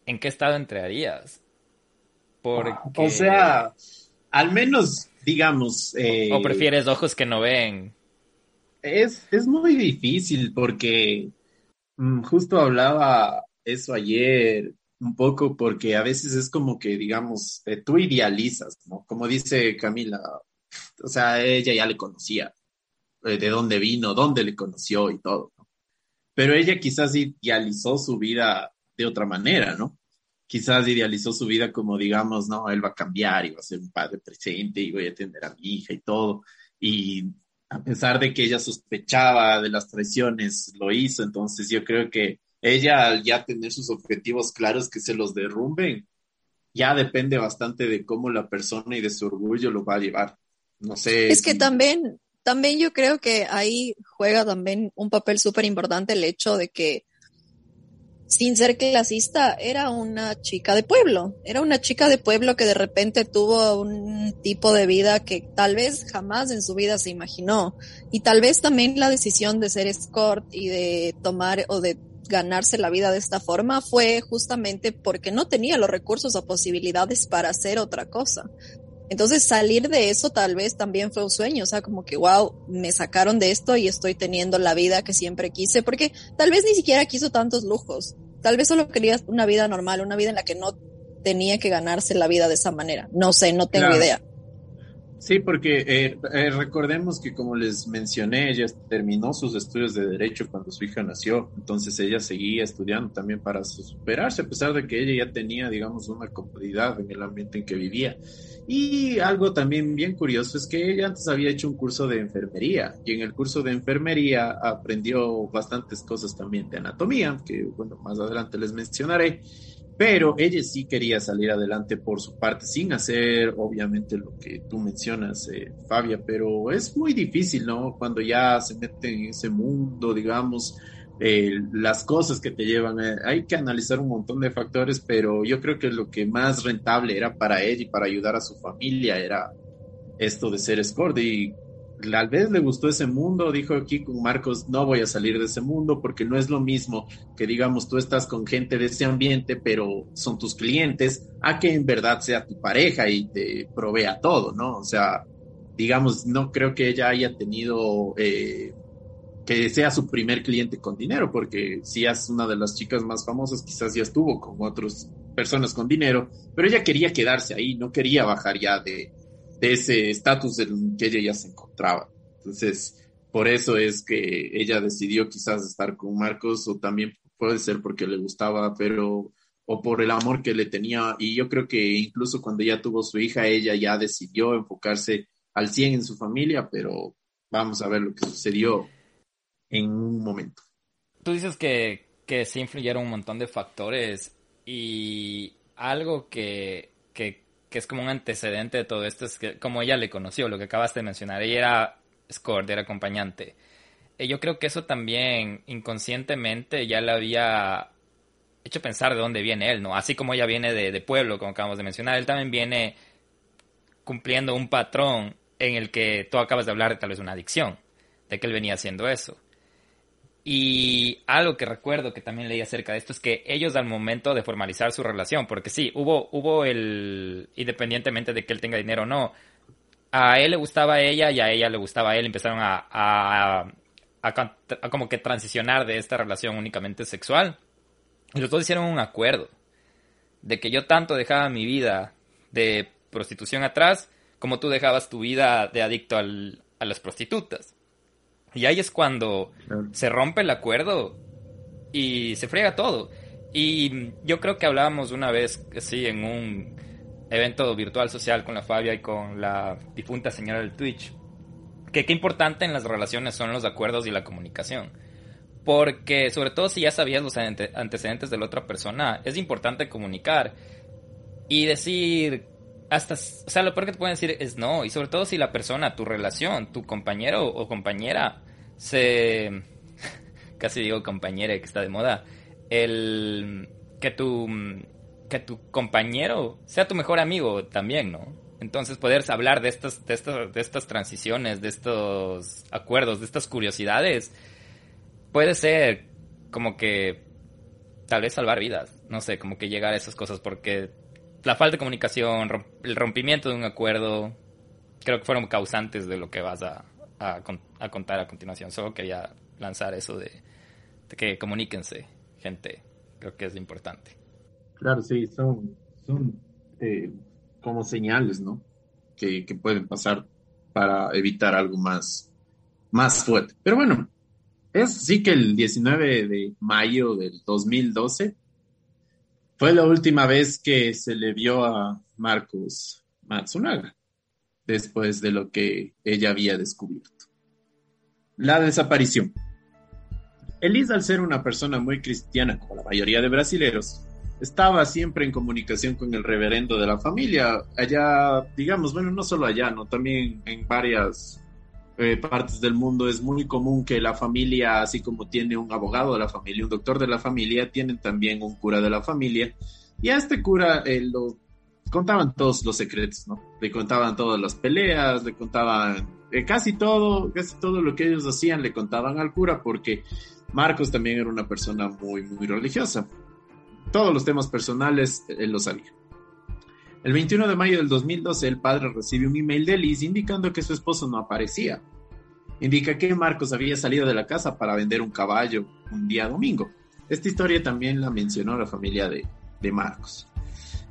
¿en qué estado entrarías? Porque... O sea, al menos, digamos... Eh, ¿O prefieres ojos que no ven? Es, es muy difícil porque mm, justo hablaba eso ayer un poco porque a veces es como que, digamos, eh, tú idealizas, ¿no? Como dice Camila, o sea, ella ya le conocía. eh, de dónde vino, dónde le conoció y todo. Pero ella quizás idealizó su vida de otra manera, ¿no? Quizás idealizó su vida como, digamos, no, él va a cambiar y va a ser un padre presente y voy a atender a mi hija y todo. Y a pesar de que ella sospechaba de las traiciones, lo hizo. Entonces yo creo que ella al ya tener sus objetivos claros que se los derrumben, ya depende bastante de cómo la persona y de su orgullo lo va a llevar. No sé. Es que también, también yo creo que ahí juega también un papel súper importante el hecho de que sin ser clasista, era una chica de pueblo, era una chica de pueblo que de repente tuvo un tipo de vida que tal vez jamás en su vida se imaginó. Y tal vez también la decisión de ser escort y de tomar o de ganarse la vida de esta forma fue justamente porque no tenía los recursos o posibilidades para hacer otra cosa. Entonces salir de eso tal vez también fue un sueño, o sea, como que, wow, me sacaron de esto y estoy teniendo la vida que siempre quise, porque tal vez ni siquiera quiso tantos lujos, tal vez solo quería una vida normal, una vida en la que no tenía que ganarse la vida de esa manera. No sé, no tengo idea. Sí, porque eh, eh, recordemos que como les mencioné, ella terminó sus estudios de derecho cuando su hija nació, entonces ella seguía estudiando también para superarse, a pesar de que ella ya tenía, digamos, una comodidad en el ambiente en que vivía. Y algo también bien curioso es que ella antes había hecho un curso de enfermería y en el curso de enfermería aprendió bastantes cosas también de anatomía, que bueno, más adelante les mencionaré pero ella sí quería salir adelante por su parte, sin hacer obviamente lo que tú mencionas, eh, Fabia, pero es muy difícil, ¿no? Cuando ya se mete en ese mundo, digamos, eh, las cosas que te llevan, eh, hay que analizar un montón de factores, pero yo creo que lo que más rentable era para ella y para ayudar a su familia era esto de ser escort y tal vez le gustó ese mundo, dijo aquí con Marcos, no voy a salir de ese mundo porque no es lo mismo que digamos tú estás con gente de ese ambiente, pero son tus clientes, a que en verdad sea tu pareja y te provea todo, ¿no? O sea, digamos, no creo que ella haya tenido eh, que sea su primer cliente con dinero, porque si es una de las chicas más famosas, quizás ya estuvo con otras personas con dinero, pero ella quería quedarse ahí, no quería bajar ya de, de ese estatus en que ella ya se encontraba. Entonces, por eso es que ella decidió quizás estar con Marcos o también puede ser porque le gustaba, pero o por el amor que le tenía. Y yo creo que incluso cuando ya tuvo su hija, ella ya decidió enfocarse al 100 en su familia, pero vamos a ver lo que sucedió en un momento. Tú dices que, que sí influyeron un montón de factores y algo que, que que es como un antecedente de todo esto, es que como ella le conoció, lo que acabaste de mencionar, ella era escort, era acompañante. Y yo creo que eso también inconscientemente ya le había hecho pensar de dónde viene él, ¿no? Así como ella viene de, de pueblo, como acabamos de mencionar, él también viene cumpliendo un patrón en el que tú acabas de hablar de tal vez una adicción, de que él venía haciendo eso. Y algo que recuerdo que también leí acerca de esto es que ellos al momento de formalizar su relación, porque sí, hubo, hubo el, independientemente de que él tenga dinero o no, a él le gustaba a ella y a ella le gustaba a él, empezaron a, como que transicionar de esta relación únicamente sexual. Y los dos hicieron un acuerdo de que yo tanto dejaba mi vida de prostitución atrás como tú dejabas tu vida de adicto a las prostitutas. Y ahí es cuando se rompe el acuerdo y se friega todo. Y yo creo que hablábamos una vez, sí, en un evento virtual social con la Fabia y con la difunta señora del Twitch, que qué importante en las relaciones son los acuerdos y la comunicación. Porque sobre todo si ya sabías los antecedentes de la otra persona, es importante comunicar y decir hasta, o sea, lo peor que te pueden decir es no, y sobre todo si la persona, tu relación, tu compañero o compañera, se, (laughs) casi digo compañera que está de moda, el, que tu, que tu compañero sea tu mejor amigo también, ¿no? Entonces poder hablar de estas, de estas, de estas transiciones, de estos acuerdos, de estas curiosidades, puede ser como que tal vez salvar vidas, no sé, como que llegar a esas cosas porque la falta de comunicación, el rompimiento de un acuerdo, creo que fueron causantes de lo que vas a, contar a continuación. Solo quería lanzar eso de, que comuníquense, gente. Creo que es importante. Claro, sí, son, son eh, como señales, ¿no? Que, que, pueden pasar para evitar algo más, más fuerte. Pero bueno, es sí que el 19 de mayo del 2012 fue la última vez que se le vio a Marcos Matsunaga, después de lo que ella había descubierto. La desaparición. Elisa, al ser una persona muy cristiana, como la mayoría de brasileros, estaba siempre en comunicación con el reverendo de la familia. Allá, digamos, bueno, no solo allá, ¿no? También en varias eh, partes del mundo es muy común que la familia, así como tiene un abogado de la familia, un doctor de la familia, tienen también un cura de la familia. Y a este cura eh, lo contaban todos los secretos, ¿no? Le contaban todas las peleas, le contaban eh, casi todo, casi todo lo que ellos hacían, le contaban al cura porque Marcos también era una persona muy, muy religiosa todos los temas personales él lo sabía. El 21 de mayo del 2012, el padre recibe un email de Liz indicando que su esposo no aparecía. Indica que Marcos había salido de la casa para vender un caballo un día domingo. Esta historia también la mencionó la familia de, de Marcos.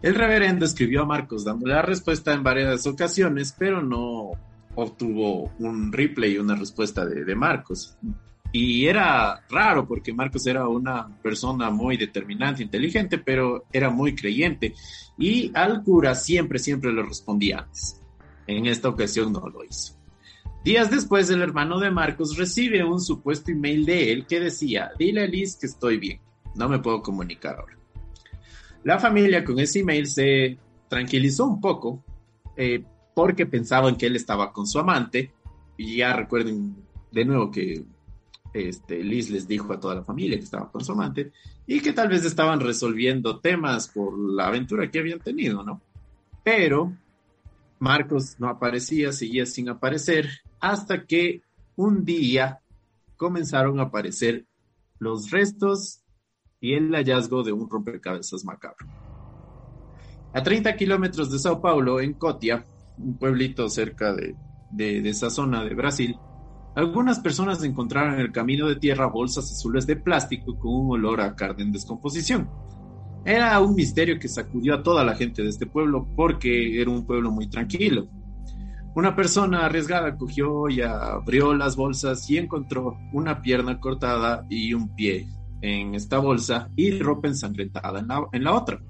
El reverendo escribió a Marcos dándole la respuesta en varias ocasiones, pero no obtuvo un replay, una respuesta de, de Marcos. Y era raro porque Marcos era una persona muy determinante, inteligente, pero era muy creyente. Y al cura siempre, siempre le respondía antes. En esta ocasión no lo hizo. Días después, el hermano de Marcos recibe un supuesto email de él que decía, dile a Liz que estoy bien, no me puedo comunicar ahora. La familia con ese email se tranquilizó un poco eh, porque pensaban que él estaba con su amante. Y ya recuerden de nuevo que este, Liz les dijo a toda la familia que estaba con su amante y que tal vez estaban resolviendo temas por la aventura que habían tenido, ¿no? Pero Marcos no aparecía, seguía sin aparecer, hasta que un día comenzaron a aparecer los restos y el hallazgo de un rompecabezas macabro. A 30 kilómetros de Sao Paulo, en Cotia, un pueblito cerca de, de esa zona de Brasil, algunas personas encontraron en el camino de tierra bolsas azules de plástico con un olor a carne en descomposición. Era un misterio que sacudió a toda la gente de este pueblo porque era un pueblo muy tranquilo. Una persona arriesgada cogió y abrió las bolsas y encontró una pierna cortada y un pie en esta bolsa y ropa ensangrentada en la, en la otra.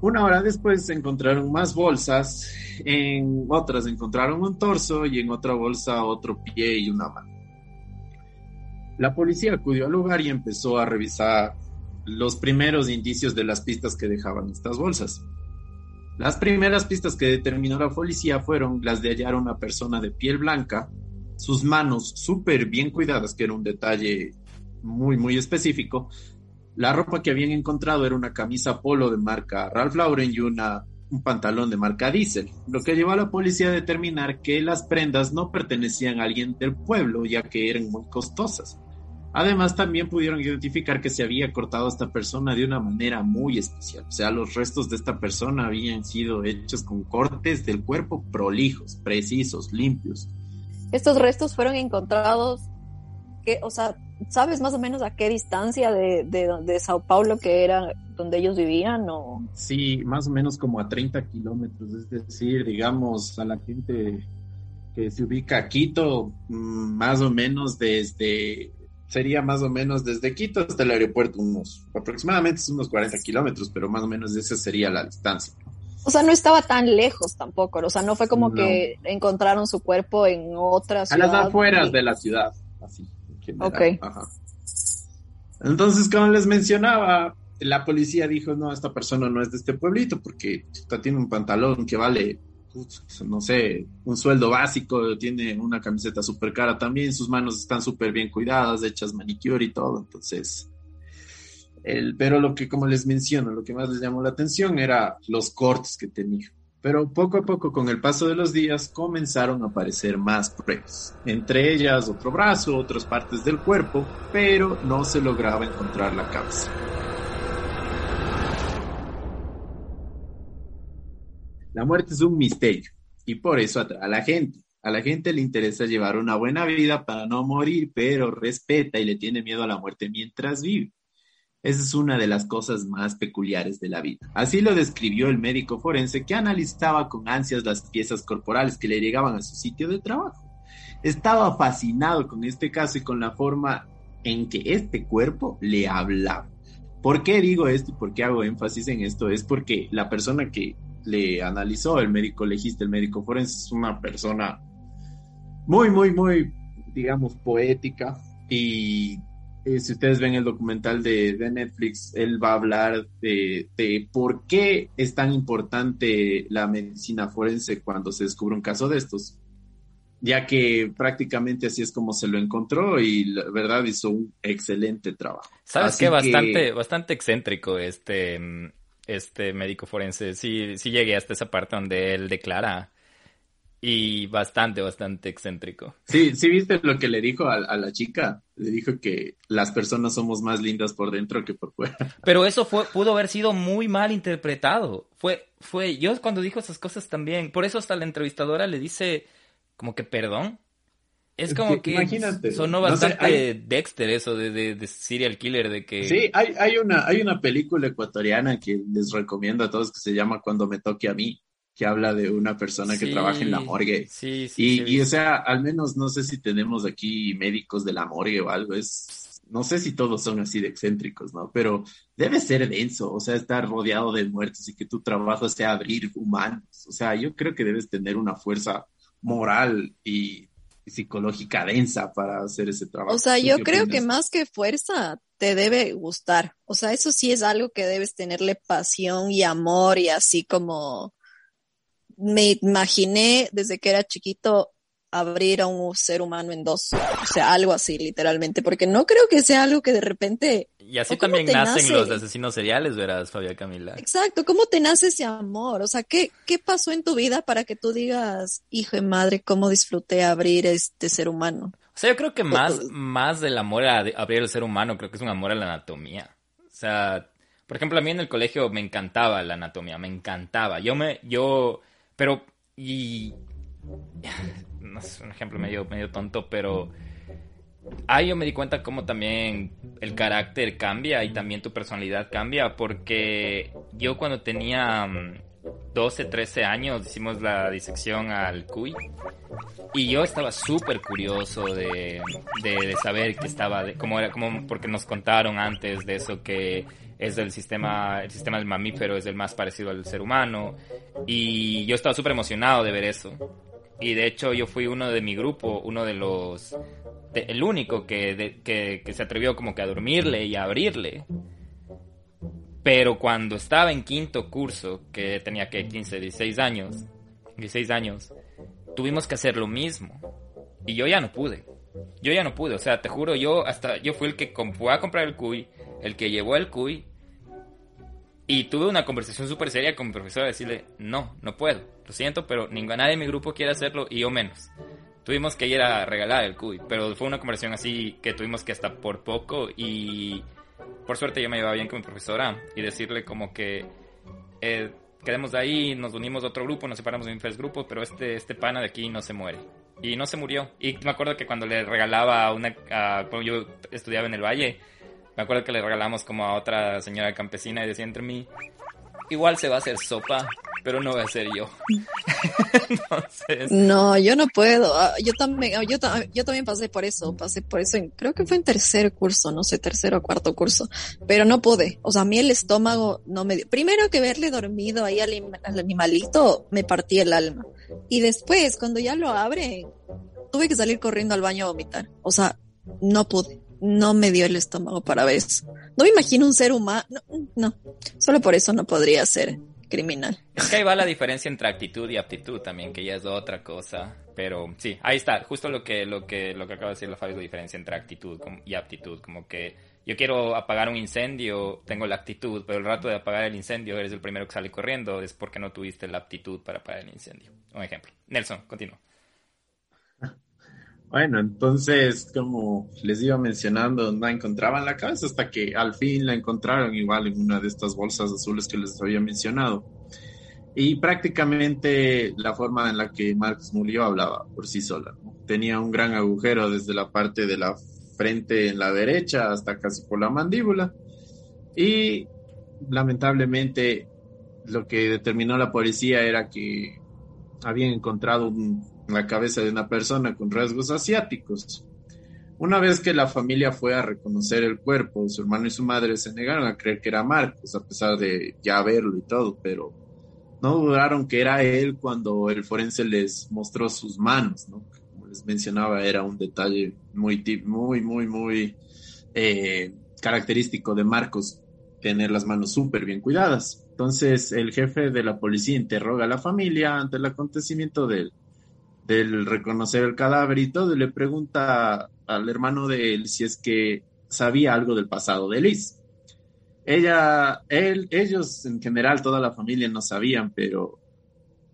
Una hora después encontraron más bolsas, en otras encontraron un torso y en otra bolsa otro pie y una mano. La policía acudió al lugar y empezó a revisar los primeros indicios de las pistas que dejaban estas bolsas. Las primeras pistas que determinó la policía fueron las de hallar a una persona de piel blanca, sus manos súper bien cuidadas, que era un detalle muy, muy específico, la ropa que habían encontrado era una camisa polo de marca Ralph Lauren y una, un pantalón de marca Diesel, lo que llevó a la policía a determinar que las prendas no pertenecían a alguien del pueblo, ya que eran muy costosas. Además, también pudieron identificar que se había cortado a esta persona de una manera muy especial. O sea, los restos de esta persona habían sido hechos con cortes del cuerpo prolijos, precisos, limpios. Estos restos fueron encontrados, que, o sea, ¿Sabes más o menos a qué distancia de, de, Sao Paulo que era donde ellos vivían? O? Sí, más o menos como a 30 kilómetros, es decir, digamos, a la gente que se ubica a Quito, mm, más o menos desde, sería más o menos desde Quito hasta el aeropuerto, unos aproximadamente unos 40 kilómetros, pero más o menos esa sería la distancia. O sea, no estaba tan lejos tampoco, o sea, no fue como que encontraron su cuerpo en otra ciudad. A las afueras de la ciudad, así. Ok. Entonces, como les mencionaba, la policía dijo, no, esta persona no es de este pueblito porque tiene un pantalón que vale, no sé, un sueldo básico, tiene una camiseta súper cara también, sus manos están súper bien cuidadas, hechas manicure y todo, entonces... El, pero lo que, como les menciono, lo que más les llamó la atención era los cortes que tenía. Pero poco a poco, con el paso de los días, comenzaron a aparecer más pruebas, entre ellas otro brazo, otras partes del cuerpo, pero no se lograba encontrar la causa. La muerte es un misterio y por eso atrae a la gente. A la gente le interesa llevar una buena vida para no morir, pero respeta y le tiene miedo a la muerte mientras vive. Esa es una de las cosas más peculiares de la vida. Así lo describió el médico forense que analizaba con ansias las piezas corporales que le llegaban a su sitio de trabajo. estaba fascinado con este caso y con la forma en que este cuerpo le hablaba. ¿Por qué digo esto y por qué hago énfasis en esto? Es porque la persona que le analizó, el médico legista, el médico forense, es una persona muy, muy, muy, digamos, poética. Y eh, si ustedes ven el documental de, Netflix, él va a hablar de, de, por qué es tan importante la medicina forense cuando se descubre un caso de estos ya que prácticamente así es como se lo encontró y la verdad hizo un excelente trabajo. Sabes que bastante, bastante excéntrico este, este médico forense. Sí, sí llegué hasta esa parte donde él declara y bastante, bastante excéntrico. Sí, sí viste lo que le dijo a, a, la chica. Le dijo que las personas somos más lindas por dentro que por fuera. Pero eso fue, pudo haber sido muy mal interpretado. Fue, fue, yo cuando dijo esas cosas también, por eso hasta la entrevistadora le dice, como que perdón. Es como que, imagínate, sonó bastante Dexter eso de, de, serial killer, de que... Sí, hay, hay, una, hay una película ecuatoriana que les recomiendo a todos que se llama Cuando me toque a mí, que habla de una persona que trabaja en la morgue. Sí, sí. Y, y, o sea, al menos no sé si tenemos aquí médicos de la morgue o algo, es... No sé si todos son así de excéntricos, ¿no? Pero debe ser denso, o sea, estar rodeado de muertos y que tu trabajo sea abrir humanos. O sea, yo creo que debes tener una fuerza moral y psicológica densa para hacer ese trabajo. O sea, yo creo que más que fuerza te debe gustar. O sea, eso sí es algo que debes tenerle pasión y amor y así como me imaginé desde que era chiquito abrir a un ser humano en dos, o sea, algo así literalmente, porque no creo que sea algo que de repente... Y así también nacen los asesinos seriales, verás, Fabia Camila. Exacto, ¿cómo te nace ese amor? O sea, ¿qué, ¿qué pasó en tu vida para que tú digas, hijo de madre, cómo disfruté abrir este ser humano? O sea, yo creo que más, más del amor a abrir el ser humano, creo que es un amor a la anatomía. O sea, por ejemplo, a mí en el colegio me encantaba la anatomía, me encantaba. Yo me, yo, pero, y no es un ejemplo medio, medio tonto, pero ahí yo me di cuenta cómo también el carácter cambia y también tu personalidad cambia, porque yo cuando tenía 12, mm, 13 años hicimos la disección al CUI y yo estaba súper curioso de, de, saber qué estaba, cómo era, cómo, porque nos contaron antes de eso que es del sistema, el sistema del mamífero es el más parecido al ser humano y yo estaba súper emocionado de ver eso. Y de hecho yo fui uno de mi grupo, uno de los... el único que, que, que se atrevió como que a dormirle y a abrirle. Pero cuando estaba en quinto curso, que tenía que 15, 16 años, 16 años, tuvimos que hacer lo mismo. Y yo ya no pude. Yo ya no pude. O sea, te juro, yo hasta yo fui el que fue a comprar el cuy, el que llevó el cuy. Y tuve una conversación súper seria con mi profesora, decirle, no, no puedo lo siento, pero ninguna, nadie de mi grupo quiere hacerlo y yo menos. Tuvimos que ir a regalar el cuy, pero fue una conversación así que tuvimos que hasta por poco y por suerte yo me llevaba bien con mi profesora y decirle como que eh, quedemos de ahí, nos unimos a otro grupo, nos separamos de un tres grupos, pero este, este pana de aquí no se muere. Y no se murió. Y me acuerdo que cuando le regalaba a una, cuando yo estudiaba en el Valle, me acuerdo que le regalamos como a otra señora campesina y decía entre mí, igual se va a hacer sopa, pero no voy a ser yo. (laughs) No, yo no puedo. Ah, yo también, ah, yo, también pasé por eso, pasé por eso, creo que fue en tercer curso, no sé, tercero o cuarto curso, pero no pude. O sea, a mí el estómago no me dio. Primero que verle dormido ahí al, al animalito, me partí el alma. Y después, cuando ya lo abre, tuve que salir corriendo al baño a vomitar. O sea, no pude no me dio el estómago para ver eso. No me imagino un ser humano. No, solo por eso no podría ser criminal. Es que ahí va la diferencia entre actitud y aptitud también, que ya es otra cosa. Pero sí, ahí está, justo lo que, lo que, lo que acaba de decir la Fabio, la diferencia entre actitud y aptitud. Como que yo quiero apagar un incendio, tengo la actitud, pero el rato de apagar el incendio eres el primero que sale corriendo, es porque no tuviste la aptitud para apagar el incendio. Un ejemplo. Nelson, continúa. Bueno, entonces, como les iba mencionando, no encontraban la cabeza hasta que al fin la encontraron igual en una de estas bolsas azules que les había mencionado. Y prácticamente la forma en la que Marx murió hablaba por sí sola. Tenía un gran agujero desde la parte de la frente en la derecha hasta casi por la mandíbula. Y lamentablemente lo que determinó la policía era que habían encontrado un la cabeza de una persona con rasgos asiáticos. Una vez que la familia fue a reconocer el cuerpo, su hermano y su madre se negaron a creer que era Marcos, a pesar de ya verlo y todo, pero no dudaron que era él cuando el forense les mostró sus manos, ¿no? Como les mencionaba, era un detalle muy, muy, muy, muy eh, característico de Marcos, tener las manos súper bien cuidadas. Entonces, el jefe de la policía interroga a la familia ante el acontecimiento del, del reconocer el cadáver y todo, y le pregunta al hermano de él si es que sabía algo del pasado de Liz. Ella, él, ellos en general, toda la familia no sabían, pero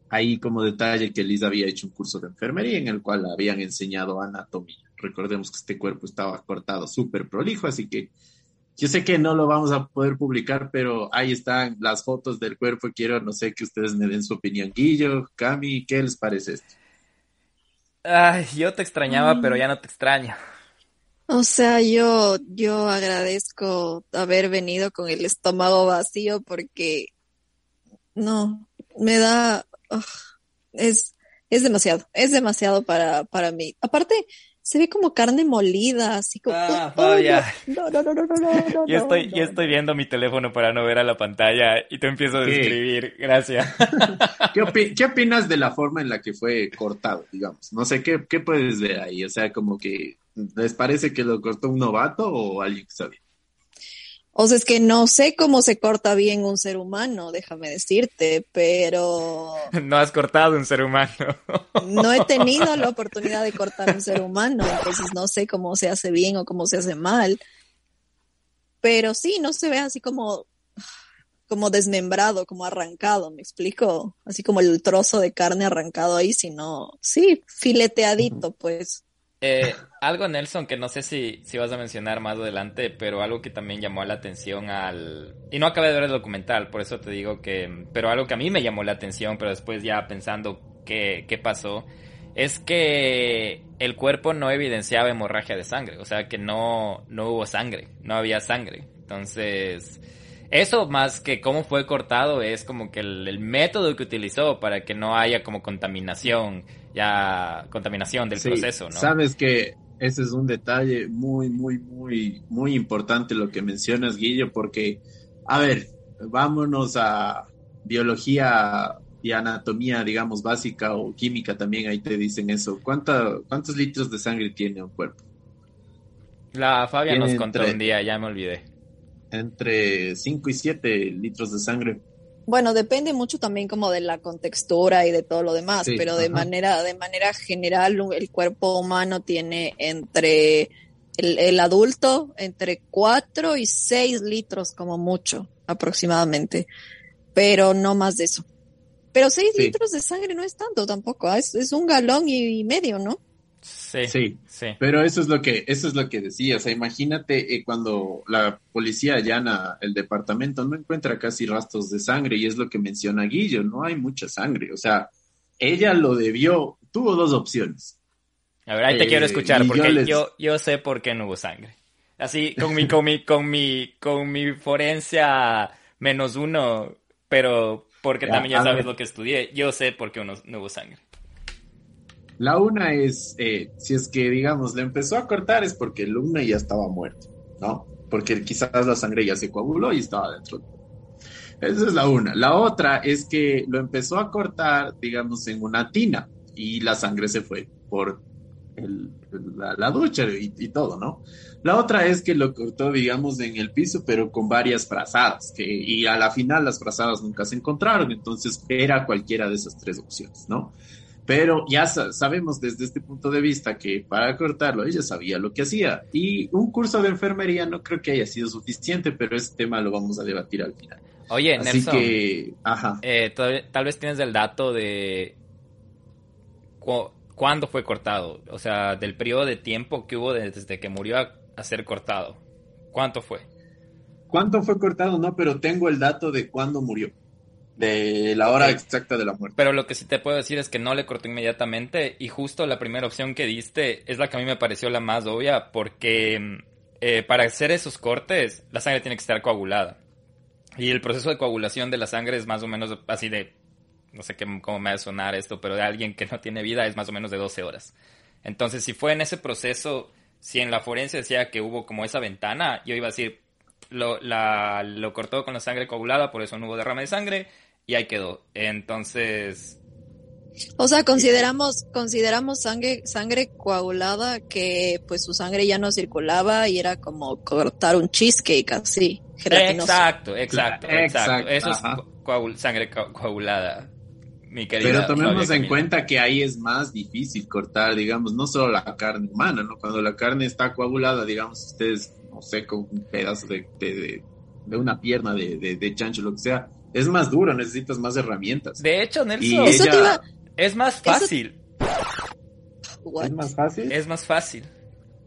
ahí como detalle que Liz había hecho un curso de enfermería en el cual habían enseñado anatomía. Recordemos que este cuerpo estaba cortado súper prolijo, así que yo sé que no lo vamos a poder publicar, pero ahí están las fotos del cuerpo. Quiero, no sé, que ustedes me den su opinión. Guillo, Cami, ¿qué les parece esto? Ay, yo te extrañaba, pero ya no te extraño. O sea, yo, yo agradezco haber venido con el estómago vacío porque no, me da, es, es demasiado, es demasiado para, para mí. Aparte, se ve como carne molida, así como. Ah, Fabia. No, no, no, no, no, no, Yo estoy, yo estoy viendo mi teléfono para no ver a la pantalla y te empiezo a describir. Gracias. (laughs) ¿Qué, ¿Qué, opinas de la forma en la que fue cortado, digamos? No sé, ¿qué, ¿qué puedes ver ahí? O sea, como que, ¿les parece que lo cortó un novato o alguien que sabe? O sea, es que no sé cómo se corta bien un ser humano, déjame decirte, pero... (laughs) No has cortado un ser humano. No he tenido la (laughs) oportunidad de cortar un ser humano, entonces no sé cómo se hace bien o cómo se hace mal. Pero sí, no se ve así como, como desmembrado, como arrancado, ¿me explico? Así como el trozo de carne arrancado ahí, sino, sí, fileteadito, pues. Eh, algo, Nelson, que no sé si, si vas a mencionar más adelante, pero algo que también llamó la atención al... Y no acabé de ver el documental, por eso te digo que... Pero algo que a mí me llamó la atención, pero después ya pensando qué, qué pasó, es que el cuerpo no evidenciaba hemorragia de sangre, o sea que no, no hubo sangre, no había sangre. Entonces, eso más que cómo fue cortado es como que el, el método que utilizó para que no haya como contaminación ya contaminación del proceso, ¿no? Sabes que ese es un detalle muy, muy, muy, muy importante lo que mencionas, Guillo, porque, a ver, vámonos a biología y anatomía, digamos, básica o química también, ahí te dicen eso. ¿Cuánta, ¿Cuántos litros de sangre tiene un cuerpo? La Fabia nos contó un día, ya me olvidé. Entre 5 y 7 litros de sangre. Bueno, depende mucho también como de la contextura y de todo lo demás, pero de manera, de manera general el cuerpo humano tiene entre el, adulto entre 4 y 6 litros como mucho aproximadamente, pero no más de eso. Pero 6 litros de sangre no es tanto tampoco, ¿ah? es, es un galón y medio, ¿no? Sí, sí, Pero eso es lo que, eso es lo que decía. O sea, imagínate eh, cuando la policía allana el departamento, no encuentra casi rastros de sangre, y es lo que menciona Guillo, no hay mucha sangre. O sea, ella lo debió, tuvo dos opciones. A ver, ahí te quiero eh, escuchar, porque yo, yo, sé por qué no hubo sangre. Así, con mi, con mi, con mi, con mi forencia menos uno, pero porque también ya sabes lo que estudié, yo sé por qué no hubo sangre. La una es, eh, si es que, digamos, le empezó a cortar es porque el alumno ya estaba muerto, ¿no? Porque quizás la sangre ya se coaguló y estaba dentro. Esa es la una. La otra es que lo empezó a cortar, digamos, en una tina y la sangre se fue por la, ducha y, todo, ¿no? La otra es que lo cortó, digamos, en el piso, pero con varias frazadas, y a la final las frazadas nunca se encontraron, entonces era cualquiera de esas tres opciones, ¿no? Pero ya sabemos desde este punto de vista que para cortarlo ella sabía lo que hacía. Y un curso de enfermería no creo que haya sido suficiente, pero ese tema lo vamos a debatir al final. Oye, Así que, ajá. Eh, tal, vez tienes el dato de cuándo fue cortado, o sea, del periodo de tiempo que hubo desde que murió a ser cortado. ¿Cuánto fue? ¿Cuánto fue cortado? No, pero tengo el dato de cuándo murió de la hora exacta de la muerte. Pero lo que sí te puedo decir es que no le cortó inmediatamente y justo la primera opción que diste es la que a mí me pareció la más obvia porque eh, para hacer esos cortes la sangre tiene que estar coagulada. Y el proceso de coagulación de la sangre es más o menos así de no sé qué, cómo me va a sonar esto, pero de alguien que no tiene vida es más o menos de 12 horas. Entonces, si fue en ese proceso, si en la forense decía que hubo como esa ventana, yo iba a decir, lo, la, lo cortó con la sangre coagulada, por eso no hubo derrame de sangre, y ahí quedó. Entonces, o sea, consideramos, consideramos sangre, sangre coagulada que pues su sangre ya no circulaba y era como cortar un cheesecake así. Exacto, exacto, exacto. Eso es sangre coagulada. Mi querida Pero tomemos en cuenta que ahí es más difícil cortar, digamos, no solo la carne humana, ¿no? Cuando la carne está coagulada, digamos, ustedes, no sé, con un pedazo de, de, de, una pierna de, de, chancho, lo que sea, es más duro, necesitas más herramientas. De hecho, Nelson, eso te iba, es más fácil. ¿Es más fácil? Es más fácil.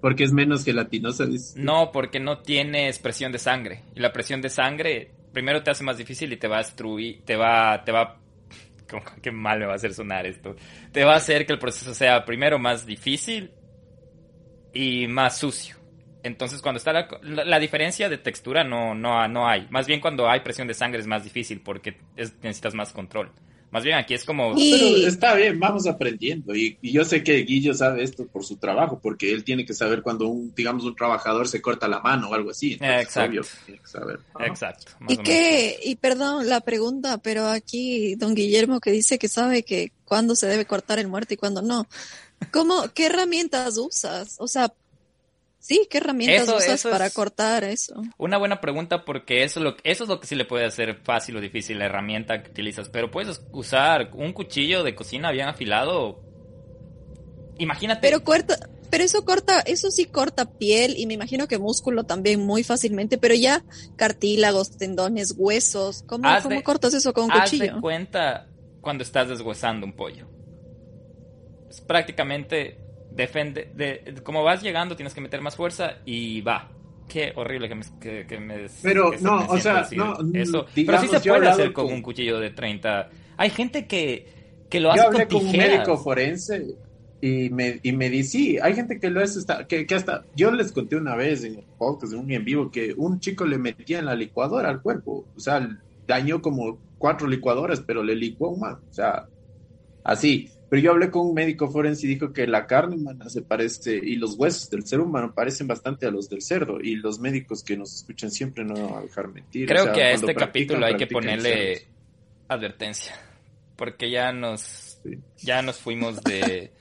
Porque es menos gelatinosa. No, porque no tienes presión de sangre. Y la presión de sangre primero te hace más difícil y te va a destruir, te va, te va, (laughs) qué mal me va a hacer sonar esto. Te va a hacer que el proceso sea primero más difícil y más sucio. Entonces, cuando está la, la, diferencia de textura no, no, no hay. Más bien cuando hay presión de sangre es más difícil porque necesitas más control. Más bien aquí es como... Pero está bien, vamos aprendiendo. Y, yo sé que Guillo sabe esto por su trabajo, porque él tiene que saber cuando un, digamos, un trabajador se corta la mano o algo así. Exacto. Exacto. Y que, y perdón la pregunta, pero aquí don Guillermo que dice que sabe que cuándo se debe cortar el muerto y cuándo no. ¿Cómo, qué herramientas usas? O sea, Sí, ¿qué herramientas usas para cortar eso? Una buena pregunta porque eso es, lo, eso es lo que sí le puede hacer fácil o difícil la herramienta que utilizas. Pero puedes usar un cuchillo de cocina bien afilado. Imagínate. Pero corta, pero eso corta, eso sí corta piel y me imagino que músculo también muy fácilmente, pero ya cartílagos, tendones, huesos, ¿cómo, ¿cómo cortas eso con un cuchillo? Haz cuenta cuando estás deshuesando un pollo. Es prácticamente defende, de, como vas llegando tienes que meter más fuerza y va. Qué horrible que me... Que, me pero no, o sea, no, eso. pero sí se puede hacer con, un cuchillo de 30. Hay gente que, que lo hace yo hablé con, un médico forense y me, y me dice, sí, hay gente que lo hace, que, que hasta, yo les conté una vez en el podcast, en un en vivo, que un chico le metía en la licuadora al cuerpo, o sea, dañó como cuatro licuadoras, pero le licuó un mal, o sea, así. Pero yo hablé con un médico forense y dijo que la carne humana se parece y los huesos del ser humano parecen bastante a los del cerdo y los médicos que nos escuchan siempre no van a dejar mentir. Creo que a este capítulo hay que ponerle advertencia porque ya nos ya nos fuimos de,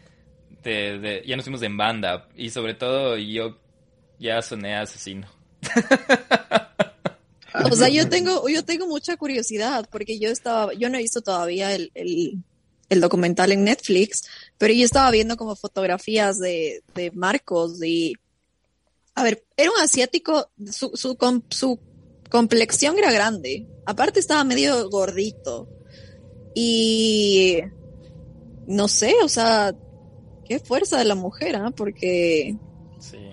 de, ya nos fuimos en banda y sobre todo yo ya soné asesino. O sea, yo tengo, yo tengo mucha curiosidad porque yo estaba, yo no he visto todavía el, el documental en Netflix, pero yo estaba viendo como fotografías de, de Marcos y, a ver, era un asiático, su, su, su complexión era grande, aparte estaba medio gordito y no sé, o sea, qué fuerza de la mujer, ¿ah? Porque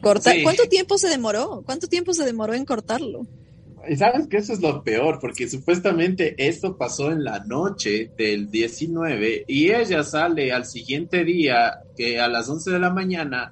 cortar, ¿cuánto tiempo se demoró? ¿Cuánto tiempo se demoró en cortarlo? Y sabes que eso es lo peor, porque supuestamente esto pasó en la noche del 19 y ella sale al siguiente día, que a las 11 de la mañana,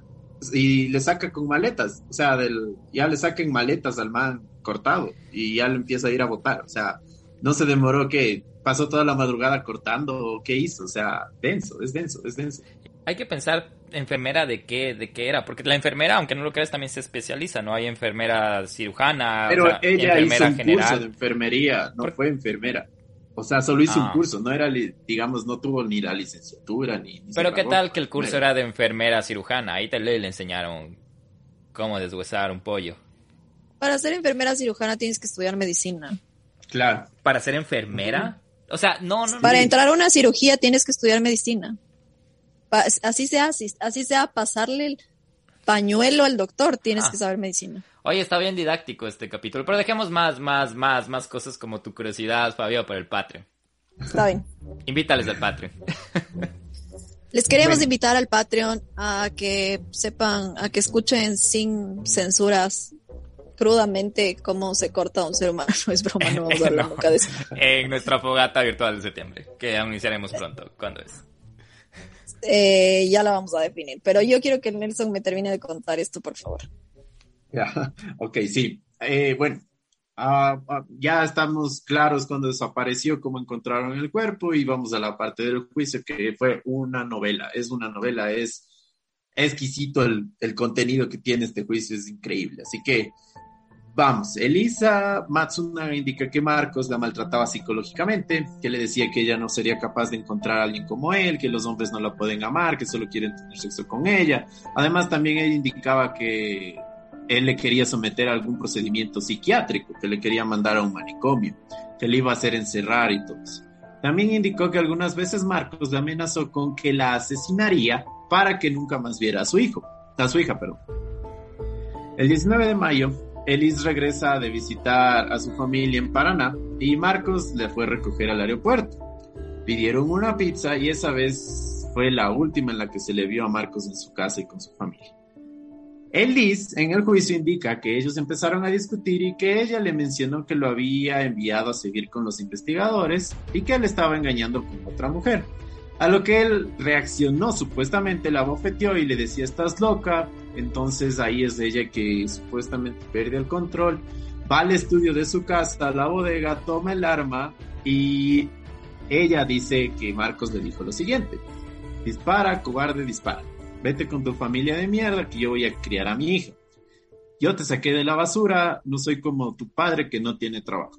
y le saca con maletas, o sea, del, ya le saquen maletas al man cortado y ya le empieza a ir a votar, o sea, no se demoró que pasó toda la madrugada cortando, ¿qué hizo? O sea, denso, es denso, es denso. Hay que pensar enfermera de qué, de qué era, porque la enfermera, aunque no lo creas, también se especializa, ¿no? Hay enfermera cirujana, pero ella hizo un curso de enfermería, no fue enfermera. O sea, solo hizo un ah. curso, no era, digamos, no tuvo ni la licenciatura ni. pero qué tal que el curso era de enfermera cirujana, ahí te le, enseñaron cómo deshuesar un pollo. Para ser enfermera cirujana tienes que estudiar medicina. Claro. Para ser enfermera, o sea, no, no. Para entrar a una cirugía tienes que estudiar medicina así sea, así, sea pasarle el pañuelo al doctor, tienes ah. que saber medicina. Oye, está bien didáctico este capítulo, pero dejemos más, más, más, más cosas como tu curiosidad, Fabio, para el Patreon. Está bien. Invítales al Patreon. (laughs) Les queremos invitar al Patreon a que sepan, a que escuchen sin censuras crudamente cómo se corta un ser humano. No (laughs) es broma, no vamos a hablar (laughs) nunca de eso. En nuestra fogata virtual de septiembre, que anunciaremos pronto. ¿Cuándo es? Eh, ya la vamos a definir. Pero yo quiero que Nelson me termine de contar esto, por favor. Ya, (laughs) ok, sí. Eh, bueno, ah, ah, ya estamos claros cuando desapareció, cómo encontraron el cuerpo y vamos a la parte del juicio que fue una novela. Es una novela, es exquisito el, el contenido que tiene este juicio, es increíble. Así que Vamos, Elisa Matsuna indica que Marcos la maltrataba psicológicamente, que le decía que ella no sería capaz de encontrar a alguien como él, que los hombres no la pueden amar, que solo quieren tener sexo con ella. Además, también ella indicaba que él le quería someter a algún procedimiento psiquiátrico, que le quería mandar a un manicomio, que le iba a hacer encerrar y todo eso. También indicó que algunas veces Marcos la amenazó con que la asesinaría para que nunca más viera a su hijo, a su hija, perdón. El 19 de mayo, Elis regresa de visitar a su familia en Paraná y Marcos le fue a recoger al aeropuerto. Pidieron una pizza y esa vez fue la última en la que se le vio a Marcos en su casa y con su familia. Elis en el juicio indica que ellos empezaron a discutir y que ella le mencionó que lo había enviado a seguir con los investigadores y que él estaba engañando con otra mujer. A lo que él reaccionó, supuestamente la bofeteó y le decía, estás loca. Entonces ahí es ella que supuestamente pierde el control, va al estudio de su casa, a la bodega, toma el arma y ella dice que Marcos le dijo lo siguiente, dispara, cobarde, dispara. Vete con tu familia de mierda que yo voy a criar a mi hija. Yo te saqué de la basura, no soy como tu padre que no tiene trabajo.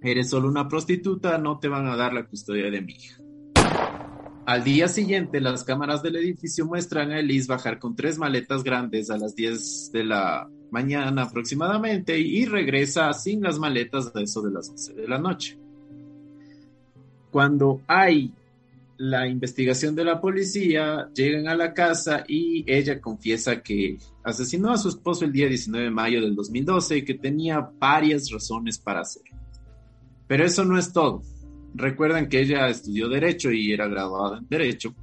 Eres solo una prostituta, no te van a dar la custodia de mi hija. Al día siguiente, las cámaras del edificio muestran a Elise bajar con tres maletas grandes a las 10 de la mañana aproximadamente y regresa sin las maletas a eso de las 11 de la noche. Cuando hay la investigación de la policía, llegan a la casa y ella confiesa que asesinó a su esposo el día 19 de mayo del 2012 y que tenía varias razones para hacerlo. Pero eso no es todo Recuerdan que ella estudió Derecho y era graduada en Derecho.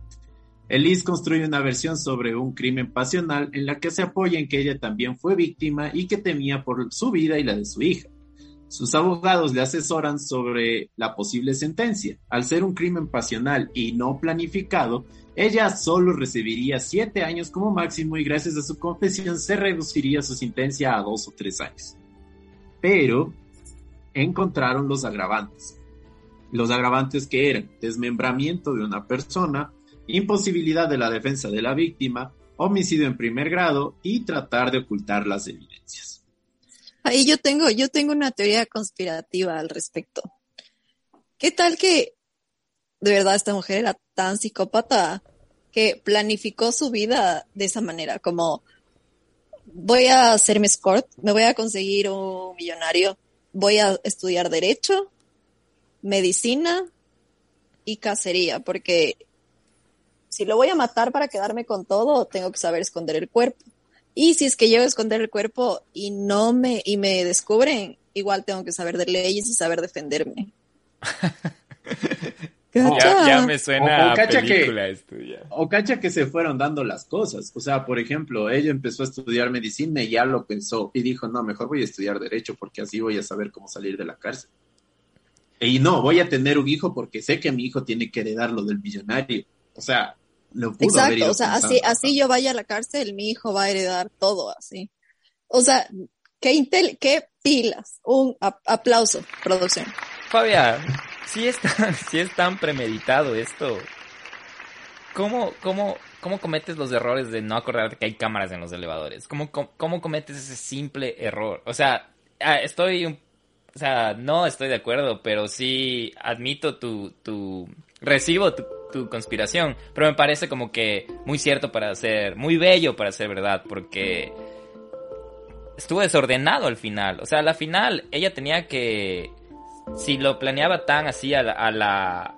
Elise construye una versión sobre un crimen pasional en la que se apoya en que ella también fue víctima y que temía por su vida y la de su hija. Sus abogados le asesoran sobre la posible sentencia. Al ser un crimen pasional y no planificado, ella solo recibiría siete años como máximo y gracias a su confesión se reduciría su sentencia a dos o tres años. Pero encontraron los agravantes. Los agravantes que eran desmembramiento de una persona, imposibilidad de la defensa de la víctima, homicidio en primer grado y tratar de ocultar las evidencias. Ahí yo tengo, yo tengo una teoría conspirativa al respecto. ¿Qué tal que de verdad esta mujer era tan psicópata que planificó su vida de esa manera, como voy a hacerme escort, me voy a conseguir un millonario, voy a estudiar derecho, medicina y cacería, porque si lo voy a matar para quedarme con todo, tengo que saber esconder el cuerpo. Y si es que llego a esconder el cuerpo y no me, y me descubren, igual tengo que saber de leyes y saber defenderme. (laughs) ya, me suena o, cacha película que, esto O cacha que se fueron dando las cosas. O sea, por ejemplo, ella empezó a estudiar medicina y ya lo pensó y dijo, no, mejor voy a estudiar derecho porque así voy a saber cómo salir de la cárcel. Y no, voy a tener un hijo porque sé que mi hijo tiene que heredar lo del millonario. O sea, lo pudo Exacto, o sea, así, así yo vaya a la cárcel, mi hijo va a heredar todo así. O sea, qué, intel qué pilas. Un aplauso, producción. Fabián, si es tan, (laughs) si es tan premeditado esto, ¿cómo, cómo, cómo cometes los errores de no acordarte que hay cámaras en los elevadores? ¿Cómo, cómo, cómo cometes ese simple error? O sea, ah, estoy un o sea, no estoy de acuerdo, pero sí admito tu, tu, recibo tu, tu conspiración, pero me parece como que muy cierto para ser, muy bello para ser verdad, porque estuvo desordenado al final, o sea, al final ella tenía que, si lo planeaba tan así a la, a la,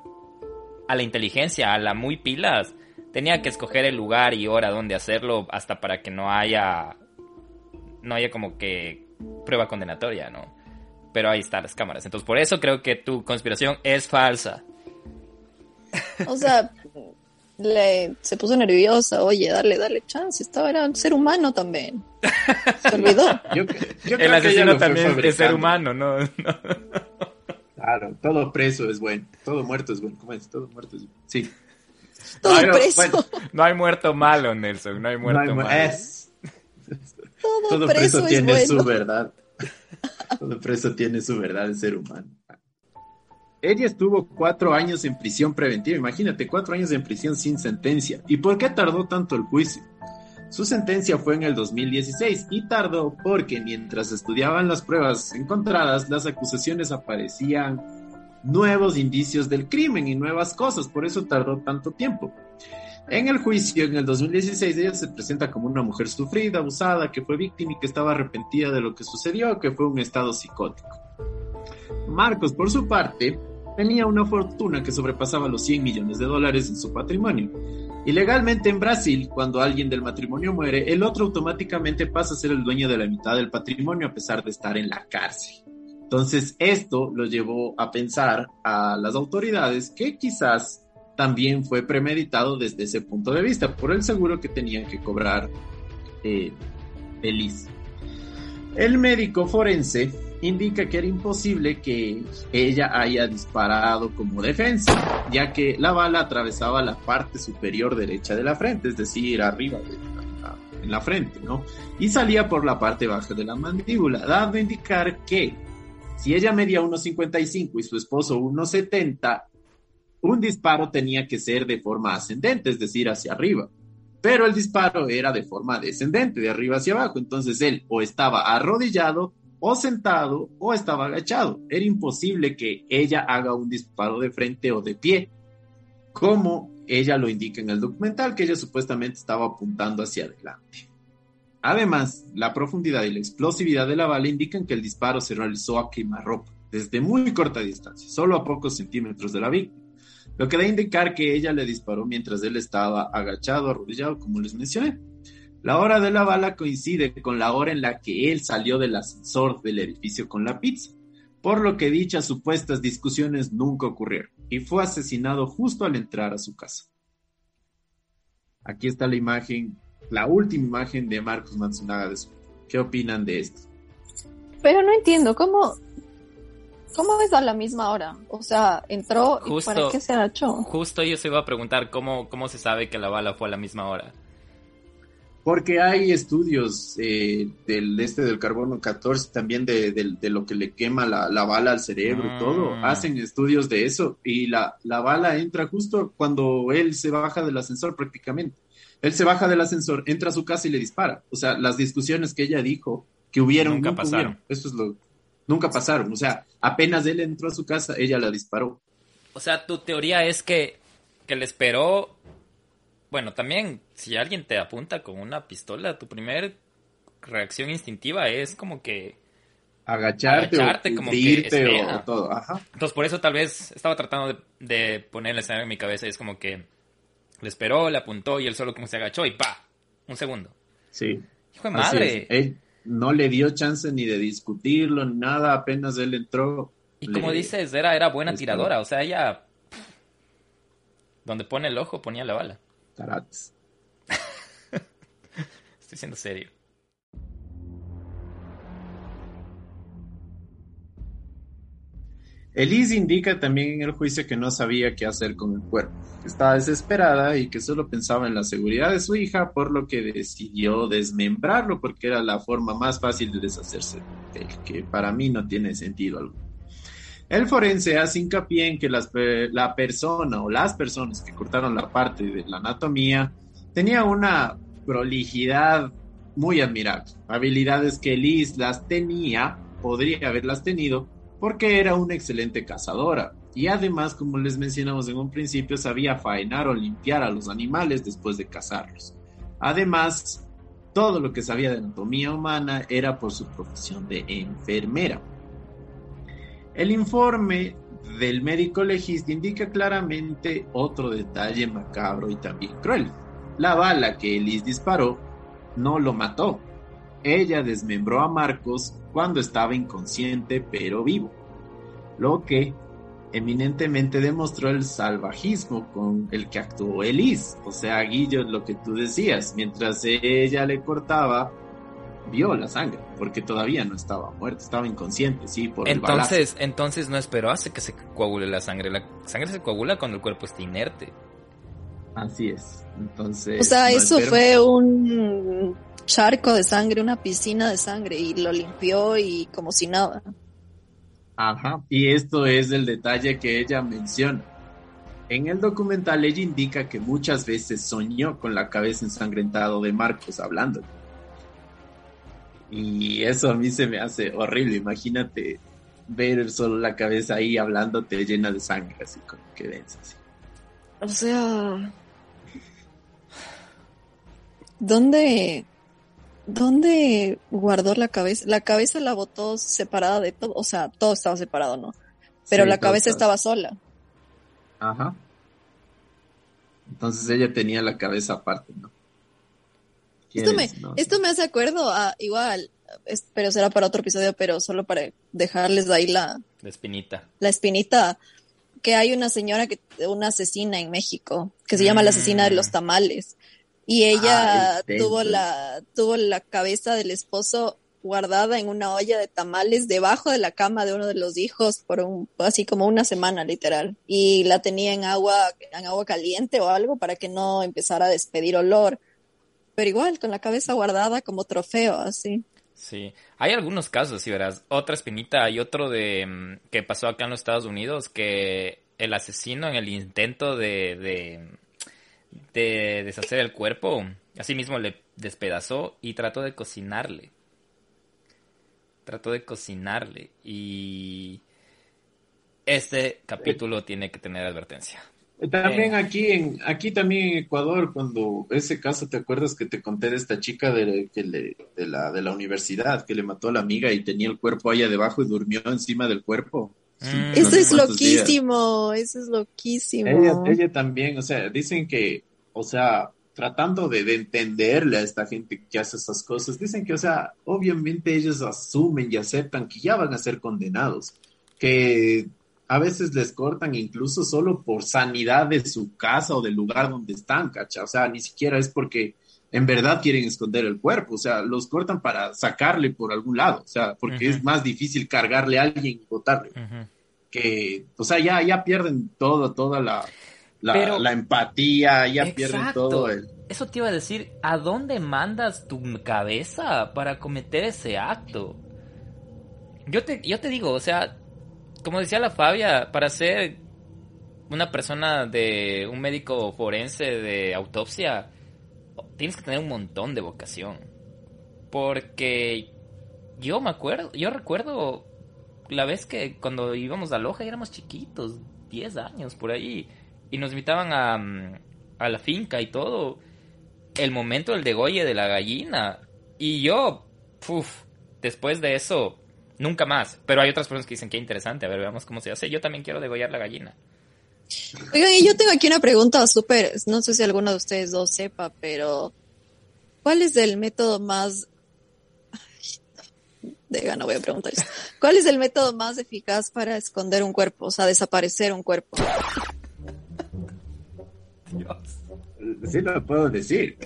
a la inteligencia, a la muy pilas, tenía que escoger el lugar y hora donde hacerlo hasta para que no haya, no haya como que prueba condenatoria, ¿no? Pero ahí están las cámaras. Entonces, por eso creo que tu conspiración es falsa. O sea, le, se puso nerviosa, oye, dale, dale chance, estaba era un ser humano también. Se olvidó. (laughs) el asesino también es ser humano, (laughs) ¿no? Claro, todo preso es bueno, todo muerto es bueno, ¿cómo es? Todo muerto es bueno. Sí. Todo preso. no hay muerto malo, Nelson, no hay muerto malo. Todo, preso, tiene su verdad. Todo preso tiene su verdad de ser humano. Ella estuvo cuatro años en prisión preventiva, imagínate, cuatro años en prisión sin sentencia. ¿Y por qué tardó tanto el juicio? Su sentencia fue en el 2016 y tardó porque mientras estudiaban las pruebas encontradas, las acusaciones aparecían nuevos indicios del crimen y nuevas cosas, por eso tardó tanto tiempo. En el juicio, en el 2016, ella se presenta como una mujer sufrida, abusada, que fue víctima y que estaba arrepentida de lo que sucedió, que fue un estado psicótico. Marcos, por su parte, tenía una fortuna que sobrepasaba los 100 millones de dólares en su patrimonio. Y legalmente en Brasil, cuando alguien del matrimonio muere, el otro automáticamente pasa a ser el dueño de la mitad del patrimonio a pesar de estar en la cárcel. Entonces, esto lo llevó a pensar a las autoridades que quizás también fue premeditado desde ese punto de vista, por el seguro que tenían que cobrar eh, El médico forense indica que era imposible que ella haya disparado como defensa, ya que la bala atravesaba la parte superior derecha de la frente, es decir, arriba la, en la frente, ¿no? Y salía por la parte baja de la mandíbula, dando a indicar que si ella medía 1,55 y su esposo 1,70, un disparo tenía que ser de forma ascendente, es decir, hacia arriba. Pero el disparo era de forma descendente, de arriba hacia abajo. Entonces él o estaba arrodillado o sentado o estaba agachado. Era imposible que ella haga un disparo de frente o de pie, como ella lo indica en el documental, que ella supuestamente estaba apuntando hacia adelante. Además, la profundidad y la explosividad de la bala indican que el disparo se realizó a quemarropa, desde muy corta distancia, solo a pocos centímetros de la víctima, lo que da a indicar que ella le disparó mientras él estaba agachado, arrodillado, como les mencioné. La hora de la bala coincide con la hora en la que él salió del ascensor del edificio con la pizza, por lo que dichas supuestas discusiones nunca ocurrieron y fue asesinado justo al entrar a su casa. Aquí está la imagen, la última imagen de Marcos Matsunaga de su. ¿Qué opinan de esto? Pero no entiendo, ¿cómo, cómo es a la misma hora? O sea, entró y ¿para qué se agachó? Justo yo se iba a preguntar cómo, cómo se sabe que la bala fue a la misma hora. Porque hay estudios eh, del este del carbono 14, también de, lo que le quema la, bala al cerebro y todo. Hacen estudios de eso y la, la bala entra justo cuando él se baja del ascensor prácticamente. Él se baja del ascensor, entra a su casa y le dispara. O sea, las discusiones que ella dijo que hubieron nunca, pasaron. Eso es lo nunca pasaron. O sea, apenas él entró a su casa, ella la disparó. O sea, tu teoría es que que le esperó bueno, también, si alguien te apunta con una pistola, tu primer reacción instintiva es como que agacharte, agacharte como que o, todo. Ajá. Entonces, por eso tal vez estaba tratando de, poner el escenario en mi cabeza y es como que le esperó, le apuntó y él solo como se agachó y ¡pa! Un segundo. Sí. Hijo de madre. Él no le dio chance ni de discutirlo, ni nada, apenas él entró. Y como dices, era, era buena tiradora, o sea, ella... Donde pone el ojo ponía la bala. (laughs) Estoy siendo serio. Elise indica también en el juicio que no sabía qué hacer con el cuerpo, que estaba desesperada y que solo pensaba en la seguridad de su hija, por lo que decidió desmembrarlo porque era la forma más fácil de deshacerse de él, que para mí no tiene sentido alguno. El forense hace hincapié en que la persona o las personas que cortaron la parte de la anatomía tenía una prolijidad muy admirable. Habilidades que Liz las tenía, podría haberlas tenido, porque era una excelente cazadora. Y además, como les mencionamos en un principio, sabía faenar o limpiar a los animales después de cazarlos. Además, todo lo que sabía de anatomía humana era por su profesión de enfermera. El informe del médico legista indica claramente otro detalle macabro y también cruel. La bala que Elise disparó no lo mató. Ella desmembró a Marcos cuando estaba inconsciente pero vivo, lo que eminentemente demostró el salvajismo con el que actuó Elise. O sea, Guillo, lo que tú decías, mientras ella le cortaba, vio la sangre, porque todavía no estaba muerto, estaba inconsciente, sí, por entonces, el Entonces no esperó hace que se coagule la sangre. La sangre se coagula cuando el cuerpo está inerte. Así es. Entonces. O sea, eso fue un charco de sangre, una piscina de sangre y lo limpió y como si nada. Ajá, y esto es el detalle que ella menciona. En el documental ella indica que muchas veces soñó con la cabeza ensangrentada de Marcos hablando. Y eso a mí se me hace horrible. Imagínate ver solo la cabeza ahí hablándote llena de sangre, así como que densa. Así. O sea, ¿dónde, dónde guardó la cabeza? La cabeza la botó separada de todo, o sea, todo estaba separado, ¿no? Pero Sí, la cabeza estaba- sola. Ajá. Entonces ella tenía la cabeza aparte, ¿no? Esto me, esto me hace acuerdo a igual, es- pero será para otro episodio, pero solo para dejarles ahí la, La espinita. la espinita, que hay una señora que, una asesina en México, que se llama la asesina de los Mm. tamales. Y ella Ah, tuvo la, tuvo la cabeza del esposo guardada en una olla de tamales debajo de la cama de uno de los hijos por un, así como una semana literal. Y la tenía en agua, en agua caliente o algo para que no empezara a despedir olor. Pero igual, con la cabeza guardada como trofeo, así. Sí, hay algunos casos, sí, verás. Otra espinita, hay otro de mm, que pasó acá en los Estados Unidos, que el asesino en el intento de, de, de deshacer el cuerpo, así mismo le despedazó y trató de cocinarle. Trató de cocinarle y este capítulo tiene que tener advertencia. También Eh. aquí en aquí también en Ecuador cuando ese caso te acuerdas que te conté de esta chica de, que le- de la de la universidad que le mató a la amiga y tenía el cuerpo allá debajo y durmió encima del cuerpo. Mm. no Eso sé es días. loquísimo, eso es loquísimo. Ella, ella también, o sea, dicen que, o sea, tratando de, de entenderle a esta gente que hace esas cosas, dicen que, o sea, obviamente ellos asumen y aceptan que ya van a ser condenados, que a veces les cortan incluso solo por sanidad de su casa o del lugar donde están, ¿cacha? O sea, ni siquiera es porque en verdad quieren esconder el cuerpo, o sea, los cortan para sacarle por algún lado, o sea, porque es más difícil cargarle a alguien y botarle. Que, o sea, ya, ya pierden todo, toda la, la, Pero- la empatía, ya pierden todo el... Eso te iba a decir, ¿a dónde mandas tu cabeza para cometer ese acto? Yo te, yo te digo, o sea, como decía la Fabia, para ser una persona de un médico forense de autopsia, tienes que tener un montón de vocación. Porque yo me acuerdo, yo recuerdo la vez que cuando íbamos a Loja éramos chiquitos, 10 años por ahí, y nos invitaban a, mm, a la finca y todo, el momento del degolle de la gallina, y yo, uf, después de eso, nunca más. Pero hay otras personas que dicen que interesante, a ver, veamos cómo se hace. Yo también quiero degollar la gallina. Oigan, y yo tengo aquí una pregunta súper, no sé si alguno de ustedes dos sepa, pero ¿cuál es el método más... Ay, Diga, no voy a preguntar eso. ¿Cuál es el método más eficaz para esconder un cuerpo, o sea, desaparecer un cuerpo? Sí lo puedo decir.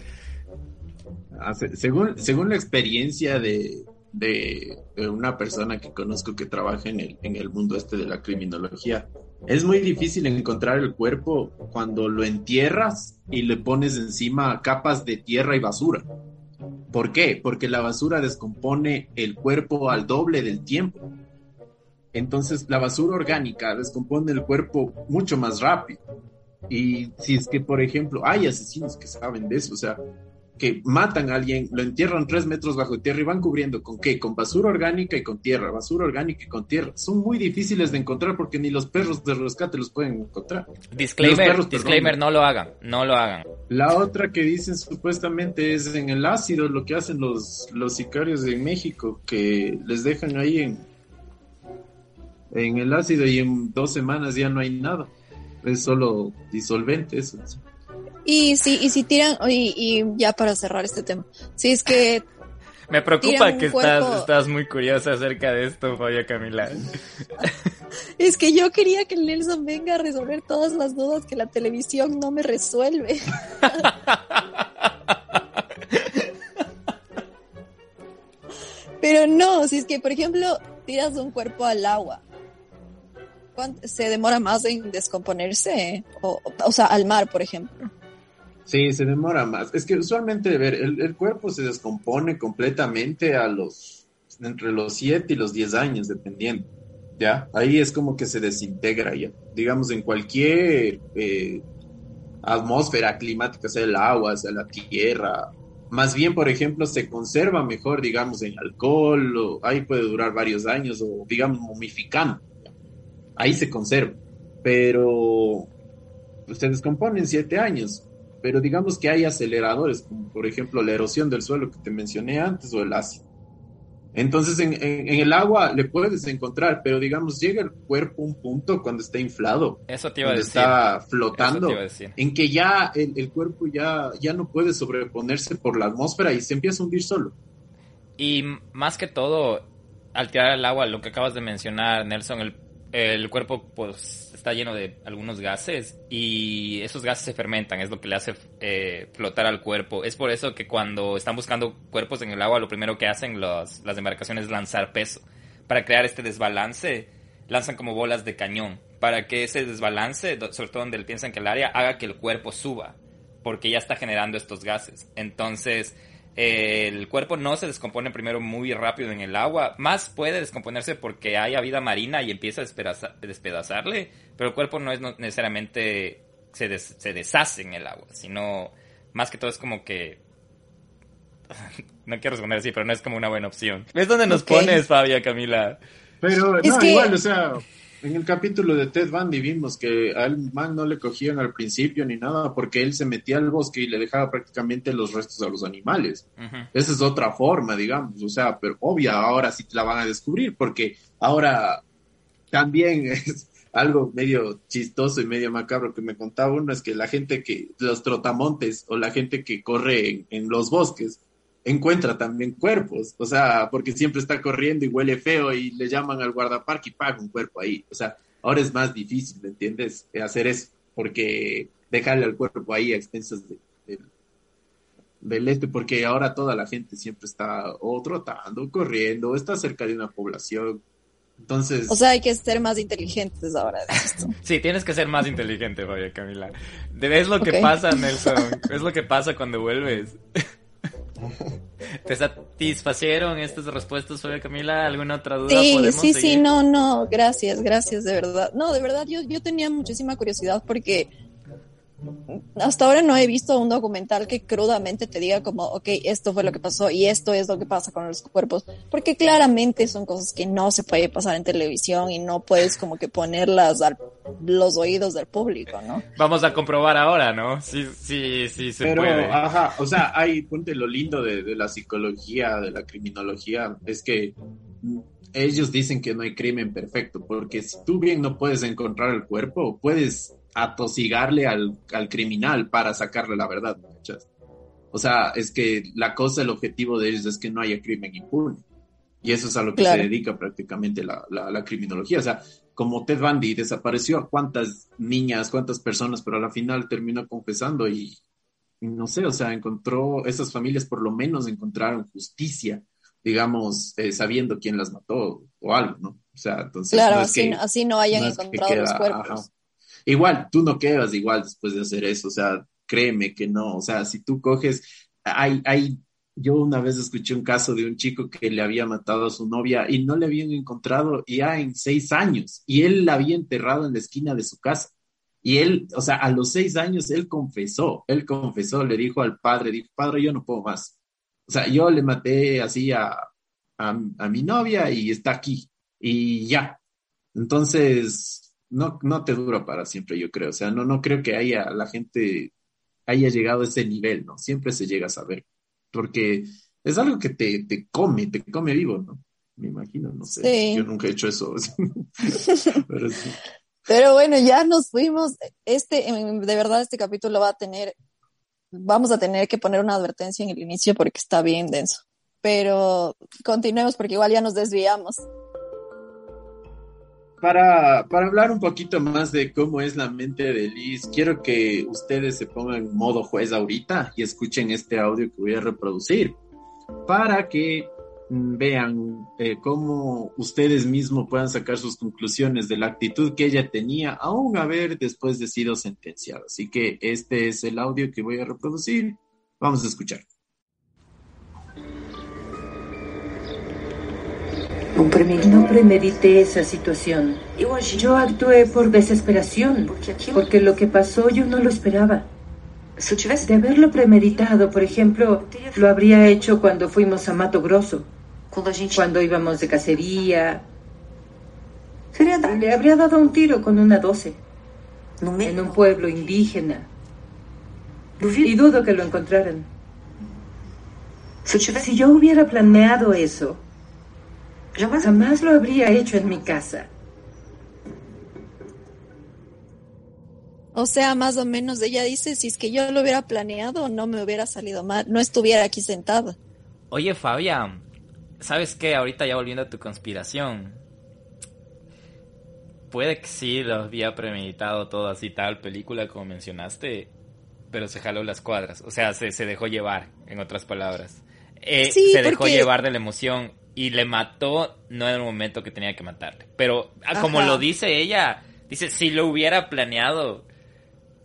Ah, se- Según, según la experiencia de, de, de una persona que conozco que trabaja en el, en el mundo este de la criminología, es muy difícil encontrar el cuerpo cuando lo entierras y le pones encima capas de tierra y basura. ¿Por qué? Porque la basura descompone el cuerpo al doble del tiempo. Entonces la basura orgánica descompone el cuerpo mucho más rápido. Y si es que, por ejemplo, hay asesinos que saben de eso, o sea, que matan a alguien, lo entierran tres metros bajo tierra y van cubriendo con qué? Con basura orgánica y con tierra, basura orgánica y con tierra. Son muy difíciles de encontrar porque ni los perros de rescate los pueden encontrar. Disclaimer, perros, perdón. disclaimer, no lo hagan, no lo hagan. La otra que dicen supuestamente es en el ácido, lo que hacen los, los sicarios en México, que les dejan ahí en, en el ácido y en dos semanas ya no hay nada. Es solo disolvente eso. Y si, y si tiran, y, y ya para cerrar este tema, si es que (laughs) Me preocupa que cuerpo. estás, estás muy curiosa acerca de esto, Fabia Camila. (laughs) Es que yo quería que Nelson venga a resolver todas las dudas que la televisión no me resuelve. (laughs) Pero no, si es que, por ejemplo, tiras un cuerpo al agua, ¿cuánto- ¿se demora más en descomponerse? O, o sea, al mar, por ejemplo. Sí, se demora más. Es que usualmente, ver, el, cuerpo se descompone completamente a los, entre los 7 y los 10 años, dependiendo. ¿Ya? Ahí es como que se desintegra ya. Digamos, en cualquier eh, atmósfera climática, sea el agua, sea la tierra, más bien, por ejemplo, se conserva mejor, digamos, en alcohol, ahí puede durar varios años, o digamos, momificando. Ahí se conserva. Pero pues, se descompone en siete años. Pero digamos que hay aceleradores, como por ejemplo la erosión del suelo que te mencioné antes, o el ácido. Entonces, en, el agua le puedes encontrar, pero digamos, llega el cuerpo a un punto cuando está inflado. Eso te iba a decir. Está flotando. En que ya el, cuerpo ya, ya no puede sobreponerse por la atmósfera y se empieza a hundir solo. Y más que todo, al tirar al agua, lo que acabas de mencionar, Nelson, el, el cuerpo, pues está lleno de algunos gases y esos gases se fermentan, es lo que le hace eh, flotar al cuerpo. Es por eso que cuando están buscando cuerpos en el agua, lo primero que hacen las embarcaciones es lanzar peso. Para crear este desbalance, lanzan como bolas de cañón, para que ese desbalance, sobre todo donde piensan que el área, haga que el cuerpo suba, porque ya está generando estos gases. Entonces, el cuerpo no se descompone primero muy rápido en el agua, más puede descomponerse porque haya vida marina y empieza a despedazarle, pero el cuerpo no es necesariamente se, se deshace en el agua, sino más que todo es como que (laughs) no quiero responder así, pero no es como una buena opción. ¿Ves dónde nos pones, Fabia, Camila? Pero no, igual, o sea, en el capítulo de Ted Bundy vimos que al man no le cogían al principio ni nada porque él se metía al bosque y le dejaba prácticamente los restos a los animales. Esa es otra forma, digamos, o sea, pero obvia, ahora sí te la van a descubrir porque ahora también (laughs) es algo medio chistoso y medio macabro que me contaba uno es que la gente que, los trotamontes o la gente que corre en los bosques, encuentra también cuerpos, o sea, porque siempre está corriendo y huele feo y le llaman al guardaparque y paga un cuerpo ahí, o sea, ahora es más difícil, ¿me entiendes? Hacer eso, porque dejarle al cuerpo ahí a expensas de, del este, porque ahora toda la gente siempre está o trotando, corriendo, está cerca de una población. Entonces. O sea, hay que ser más inteligentes ahora de esto. (laughs) sí, tienes que ser más inteligente, Fabia Camila. Es lo que pasa, Nelson. Es lo que pasa cuando vuelves. (laughs) (laughs) ¿Te satisfacieron estas respuestas, Fabio Camila? ¿Alguna otra duda? Sí, sí, sí, no, no, gracias, gracias, de verdad. No, de verdad, yo, yo tenía muchísima curiosidad porque hasta ahora no he visto un documental que crudamente te diga como, ok, esto fue lo que pasó y esto es lo que pasa con los cuerpos, porque claramente son cosas que no se puede pasar en televisión y no puedes como que ponerlas a los oídos del público, ¿no? Vamos a comprobar ahora, ¿no? Sí, sí, sí, se Pero, puede. ajá, o sea, hay, ponte lo lindo de, de la psicología, de la criminología, es que ellos dicen que no hay crimen perfecto, porque si tú bien no puedes encontrar el cuerpo, puedes atosigarle al, al criminal para sacarle la verdad, O sea, es que la cosa, el objetivo de ellos es que no haya crimen impune. Y eso es a lo que se dedica prácticamente la, la, criminología. O sea, como Ted Bundy desapareció a cuántas niñas, cuántas personas, pero a la final terminó confesando y, no sé, o sea, encontró, esas familias por lo menos encontraron justicia, digamos, eh, sabiendo quién las mató o algo, ¿no? O sea, entonces. Claro, así, así, no hayan encontrado los cuerpos. Igual, tú no quedas igual después de hacer eso, o sea, créeme que no, o sea, si tú coges, hay, hay, yo una vez escuché un caso de un chico que le había matado a su novia y no le habían encontrado ya en seis años y él la había enterrado en la esquina de su casa. Y él, o sea, a los seis años él confesó, él confesó, le dijo al padre, dijo, padre, yo no puedo más. O sea, yo le maté así a, a, a mi novia y está aquí. Y ya. Entonces, no, no te dura para siempre, yo creo. O sea, no, no creo que haya la gente haya llegado a ese nivel, ¿no? Siempre se llega a saber, porque es algo que te, te come, te come vivo, ¿no? Me imagino, no sé. Yo nunca he hecho eso. (laughs) (laughs) Pero, Pero, bueno, ya nos fuimos. Este, de verdad, este capítulo va a tener, vamos a tener que poner una advertencia en el inicio porque está bien denso. Pero continuemos porque igual ya nos desviamos para, hablar un poquito más de cómo es la mente de Liz, quiero que ustedes se pongan en modo juez ahorita y escuchen este audio que voy a reproducir para que vean eh, cómo ustedes mismos puedan sacar sus conclusiones de la actitud que ella tenía, aún haber después de sido sentenciada. Así que este es el audio que voy a reproducir. Vamos a escuchar. No premedité esa situación. Yo actué por desesperación, porque lo que pasó yo no lo esperaba. De haberlo premeditado, por ejemplo, lo habría hecho cuando fuimos a Mato Grosso, cuando íbamos de cacería. Le habría dado un tiro con una 12 en un pueblo indígena. Y dudo que lo encontraran. Si yo hubiera planeado eso, Jamás lo habría hecho en mi casa. O sea, más o menos ella dice, si es que yo lo hubiera planeado, no me hubiera salido mal, no estuviera aquí sentada. Oye, Fabián, ¿sabes qué? Ahorita ya volviendo a tu conspiración. Puede que sí lo había premeditado todo así tal película como mencionaste, pero se jaló las cuadras. O sea, se, se dejó llevar, en otras palabras. Eh, se dejó llevar de la emoción y le mató no en el momento que tenía que matarle. Pero ah, como lo dice ella, dice, si lo hubiera planeado,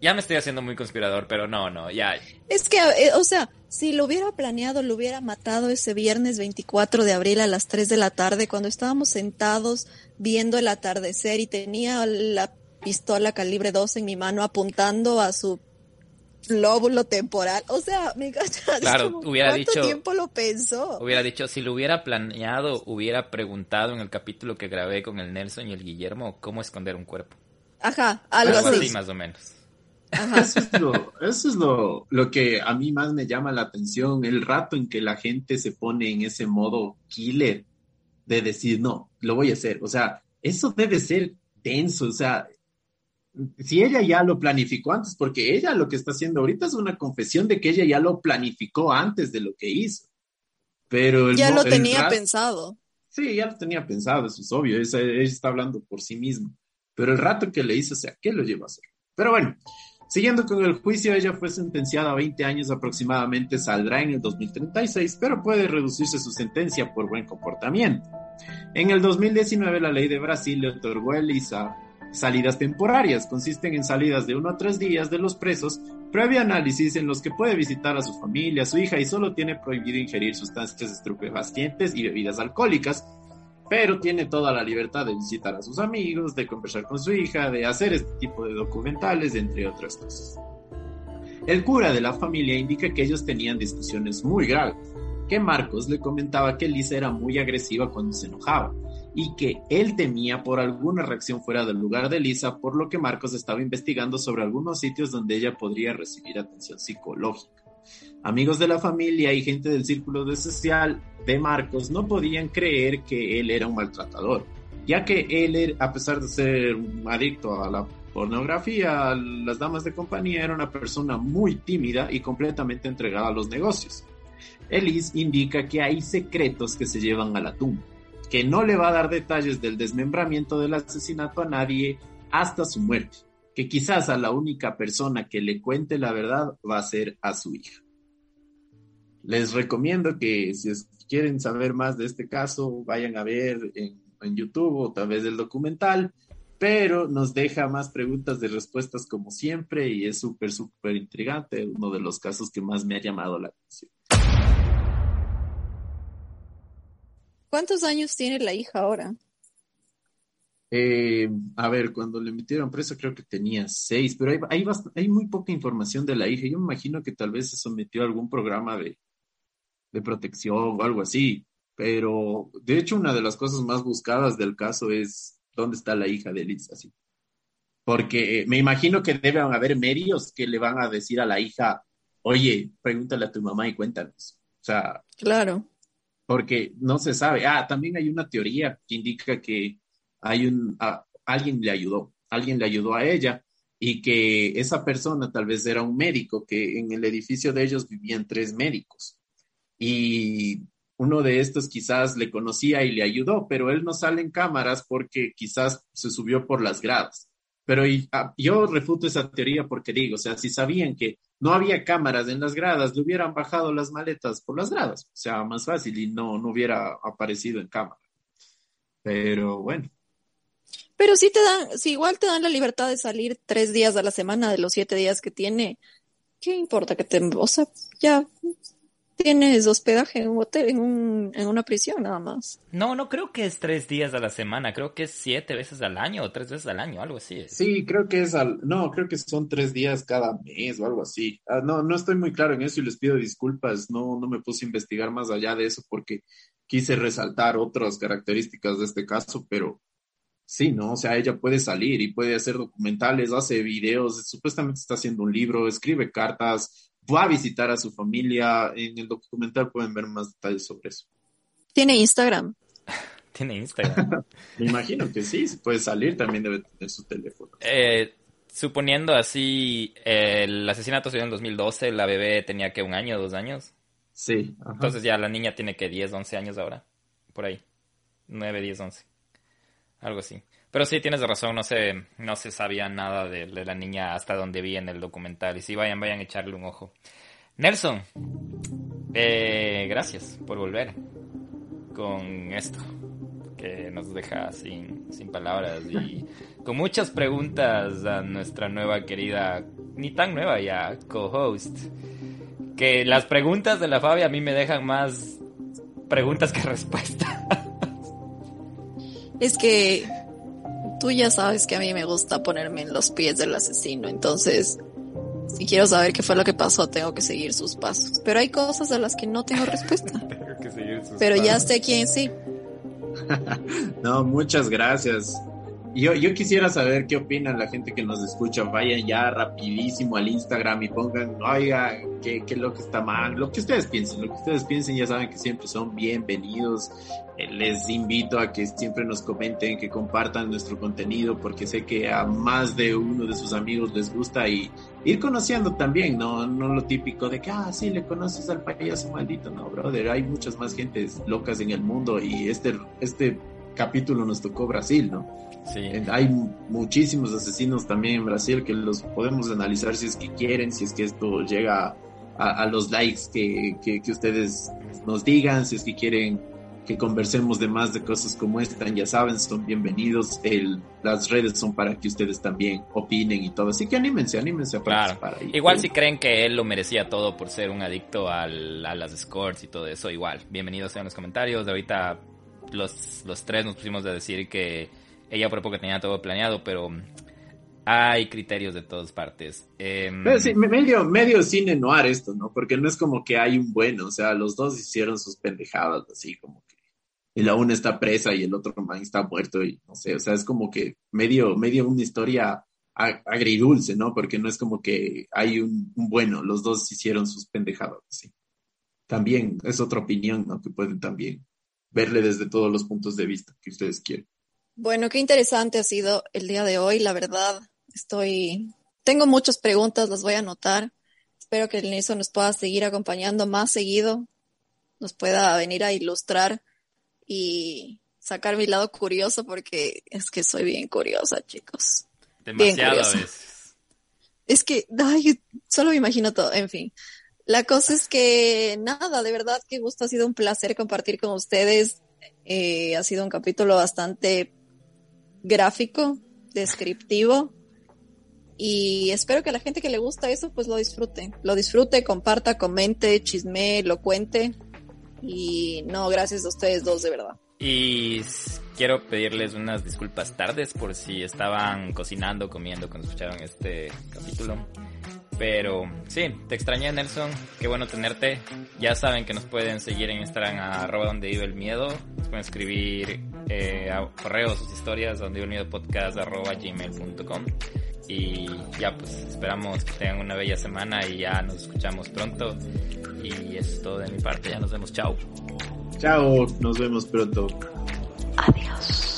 ya me estoy haciendo muy conspirador, pero no, no, ya. Es que, eh, o sea, si lo hubiera planeado, lo hubiera matado ese viernes 24 de abril a las 3 de la tarde, cuando estábamos sentados viendo el atardecer y tenía la pistola calibre 12 en mi mano apuntando a su lóbulo temporal. O sea, me cachas. (laughs) Claro, hubiera ¿cuánto dicho. tiempo lo pensó? Hubiera dicho, si lo hubiera planeado, hubiera preguntado en el capítulo que grabé con el Nelson y el Guillermo cómo esconder un cuerpo. Ajá, algo, así. más o menos. Eso es, lo, eso es lo, lo que a mí más me llama la atención, el rato en que la gente se pone en ese modo killer de decir, no, lo voy a hacer. O sea, eso debe ser tenso, o sea, si ella ya lo planificó antes, porque ella lo que está haciendo ahorita es una confesión de que ella ya lo planificó antes de lo que hizo. Pero ya lo tenía pensado. Sí, ya lo tenía pensado, eso es obvio, ella, está hablando por sí misma. Pero el rato que le hizo, o sea, ¿qué lo llevó a hacer? Pero bueno, siguiendo con el juicio, ella fue sentenciada a 20 años aproximadamente, saldrá en el 2036, pero puede reducirse su sentencia por buen comportamiento. En el 2019, la ley de Brasil le otorgó a Elisa Salidas temporarias consisten en salidas de uno a tres días de los presos, previo análisis en los que puede visitar a su familia, su hija y solo tiene prohibido ingerir sustancias estupefacientes y bebidas alcohólicas, pero tiene toda la libertad de visitar a sus amigos, de conversar con su hija, de hacer este tipo de documentales, entre otras cosas. El cura de la familia indica que ellos tenían discusiones muy graves, que Marcos le comentaba que Lisa era muy agresiva cuando se enojaba y que él temía por alguna reacción fuera del lugar de Lisa, por lo que Marcos estaba investigando sobre algunos sitios donde ella podría recibir atención psicológica. Amigos de la familia y gente del círculo de social de Marcos no podían creer que él era un maltratador, ya que él, a pesar de ser adicto a la pornografía, las damas de compañía, era una persona muy tímida y completamente entregada a los negocios. Elise indica que hay secretos que se llevan a la tumba que no le va a dar detalles del desmembramiento del asesinato a nadie hasta su muerte, que quizás a la única persona que le cuente la verdad va a ser a su hija. Les recomiendo que si quieren saber más de este caso, vayan a ver en, YouTube o tal vez el documental, pero nos deja más preguntas de respuestas como siempre y es súper, súper intrigante, uno de los casos que más me ha llamado la atención. ¿Cuántos años tiene la hija ahora? Eh, a ver, cuando le metieron preso creo que tenía seis, pero hay, hay, muy poca información de la hija. Yo me imagino que tal vez se sometió a algún programa de, de protección o algo así. Pero de hecho una de las cosas más buscadas del caso es dónde está la hija de Liz, así. Porque eh, me imagino que deben haber medios que le van a decir a la hija, oye, pregúntale a tu mamá y cuéntanos. O sea, claro porque no se sabe. Ah, también hay una teoría que indica que hay un, alguien le ayudó, alguien le ayudó a ella y que esa persona tal vez era un médico, que en el edificio de ellos vivían tres médicos y uno de estos quizás le conocía y le ayudó, pero él no sale en cámaras porque quizás se subió por las gradas. Pero ah, yo refuto esa teoría porque digo, o sea, si sabían que no había cámaras en las gradas, le hubieran bajado las maletas por las gradas, o sea, más fácil y no, no hubiera aparecido en cámara. Pero bueno. Pero sí te dan, si igual te dan la libertad de salir tres días a la semana de los siete días que tiene, ¿qué importa que te, o sea, ya tienes hospedaje en un hotel, en, un, en una prisión nada más. No, no creo que es tres días a la semana, creo que es siete veces al año o tres veces al año, algo así. Sí, creo que es al, no, creo que son tres días cada mes o algo así. Ah, no, no estoy muy claro en eso y les pido disculpas, no, no me puse a investigar más allá de eso porque quise resaltar otras características de este caso, pero sí, ¿no? O sea, ella puede salir y puede hacer documentales, hace videos, supuestamente está haciendo un libro, escribe cartas, va a visitar a su familia. En el documental pueden ver más detalles sobre eso. ¿Tiene Instagram? (laughs) Tiene Instagram. (laughs) Me imagino que sí, puede salir, también debe tener su teléfono. Eh, suponiendo así, el asesinato se dio en 2012, la bebé tenía que un año, dos años. Sí. Entonces ya la niña tiene que 10, 11 años ahora, por ahí. 9, 10, 11. Algo así. Pero sí, tienes razón, no se, no se sabía nada de, la niña hasta donde vi en el documental. Y sí, vayan, vayan a echarle un ojo. Nelson, eh, gracias por volver con esto, que nos deja sin, sin palabras y con muchas preguntas a nuestra nueva querida, ni tan nueva ya, co-host. Que las preguntas de la Fabi a mí me dejan más preguntas que respuestas. (laughs) Es que tú ya sabes que a mí me gusta ponerme en los pies del asesino, entonces si quiero saber qué fue lo que pasó, tengo que seguir sus pasos. Pero hay cosas a las que no tengo respuesta. (laughs) tengo que seguir sus Pero ya sé quién sí. (laughs) no, muchas gracias. Yo, yo quisiera saber qué opinan la gente que nos escucha. Vayan ya rapidísimo al Instagram y pongan, oiga, qué, qué lo que está mal. Lo que ustedes piensen, lo que ustedes piensen ya saben que siempre son bienvenidos. Eh, les invito a que siempre nos comenten, que compartan nuestro contenido, porque sé que a más de uno de sus amigos les gusta y ir conociendo también, no, no lo típico de que, ah, sí, le conoces al payaso maldito. No, brother, hay muchas más gentes locas en el mundo y este, este capítulo nos tocó Brasil, ¿no? Hay muchísimos asesinos también en Brasil que los podemos analizar si es que quieren, si es que esto llega a, los likes que, que, ustedes nos digan, si es que quieren que conversemos de más de cosas como esta, ya saben, son bienvenidos. El, las redes son para que ustedes también opinen y todo. Así que anímense, anímense a participar ahí. Igual si creen que él lo merecía todo por ser un adicto al, a las scores y todo eso, igual. Bienvenidos en los comentarios. Ahorita los, los tres nos pusimos a decir que ella por poco tenía todo planeado, pero hay criterios de todas partes. Em, sí, medio, medio cine noir esto, ¿no? Porque no es como que hay un bueno, o sea, los dos hicieron sus pendejadas, así como que. La una está presa y el otro man está muerto y no sé, o sea, es como que medio, medio una historia agridulce, ¿no? Porque no es como que hay un, bueno, los dos hicieron sus pendejadas, así. También es otra opinión, ¿no? Que pueden también verle desde todos los puntos de vista que ustedes quieren. Bueno, qué interesante ha sido el día de hoy. La verdad, estoy. Tengo muchas preguntas, las voy a anotar. Espero que el Niso nos pueda seguir acompañando más seguido, nos pueda venir a ilustrar y sacar mi lado curioso, porque es que soy bien curiosa, chicos. Demasiado veces. Es que, ay, solo me imagino todo, en fin. La cosa es que, nada, de verdad, qué gusto, ha sido un placer compartir con ustedes. Eh, ha sido un capítulo bastante gráfico, descriptivo. Y espero que la gente que le gusta eso, pues lo disfrute. Lo disfrute, comparta, comente, chisme, lo cuente. Y no, gracias a ustedes dos, de verdad. Y quiero pedirles unas disculpas tardes por si estaban cocinando, comiendo cuando escucharon este capítulo. Pero sí, te extrañé Nelson, qué bueno tenerte. Ya saben que nos pueden seguir en Instagram a arroba donde vive el miedo. Nos pueden escribir eh, a correos sus historias donde vive el miedo podcast arroba gmail.com. Y ya pues esperamos que tengan una bella semana y ya nos escuchamos pronto. Y eso es todo de mi parte, ya nos vemos, chao. Chao, nos vemos pronto. Adiós.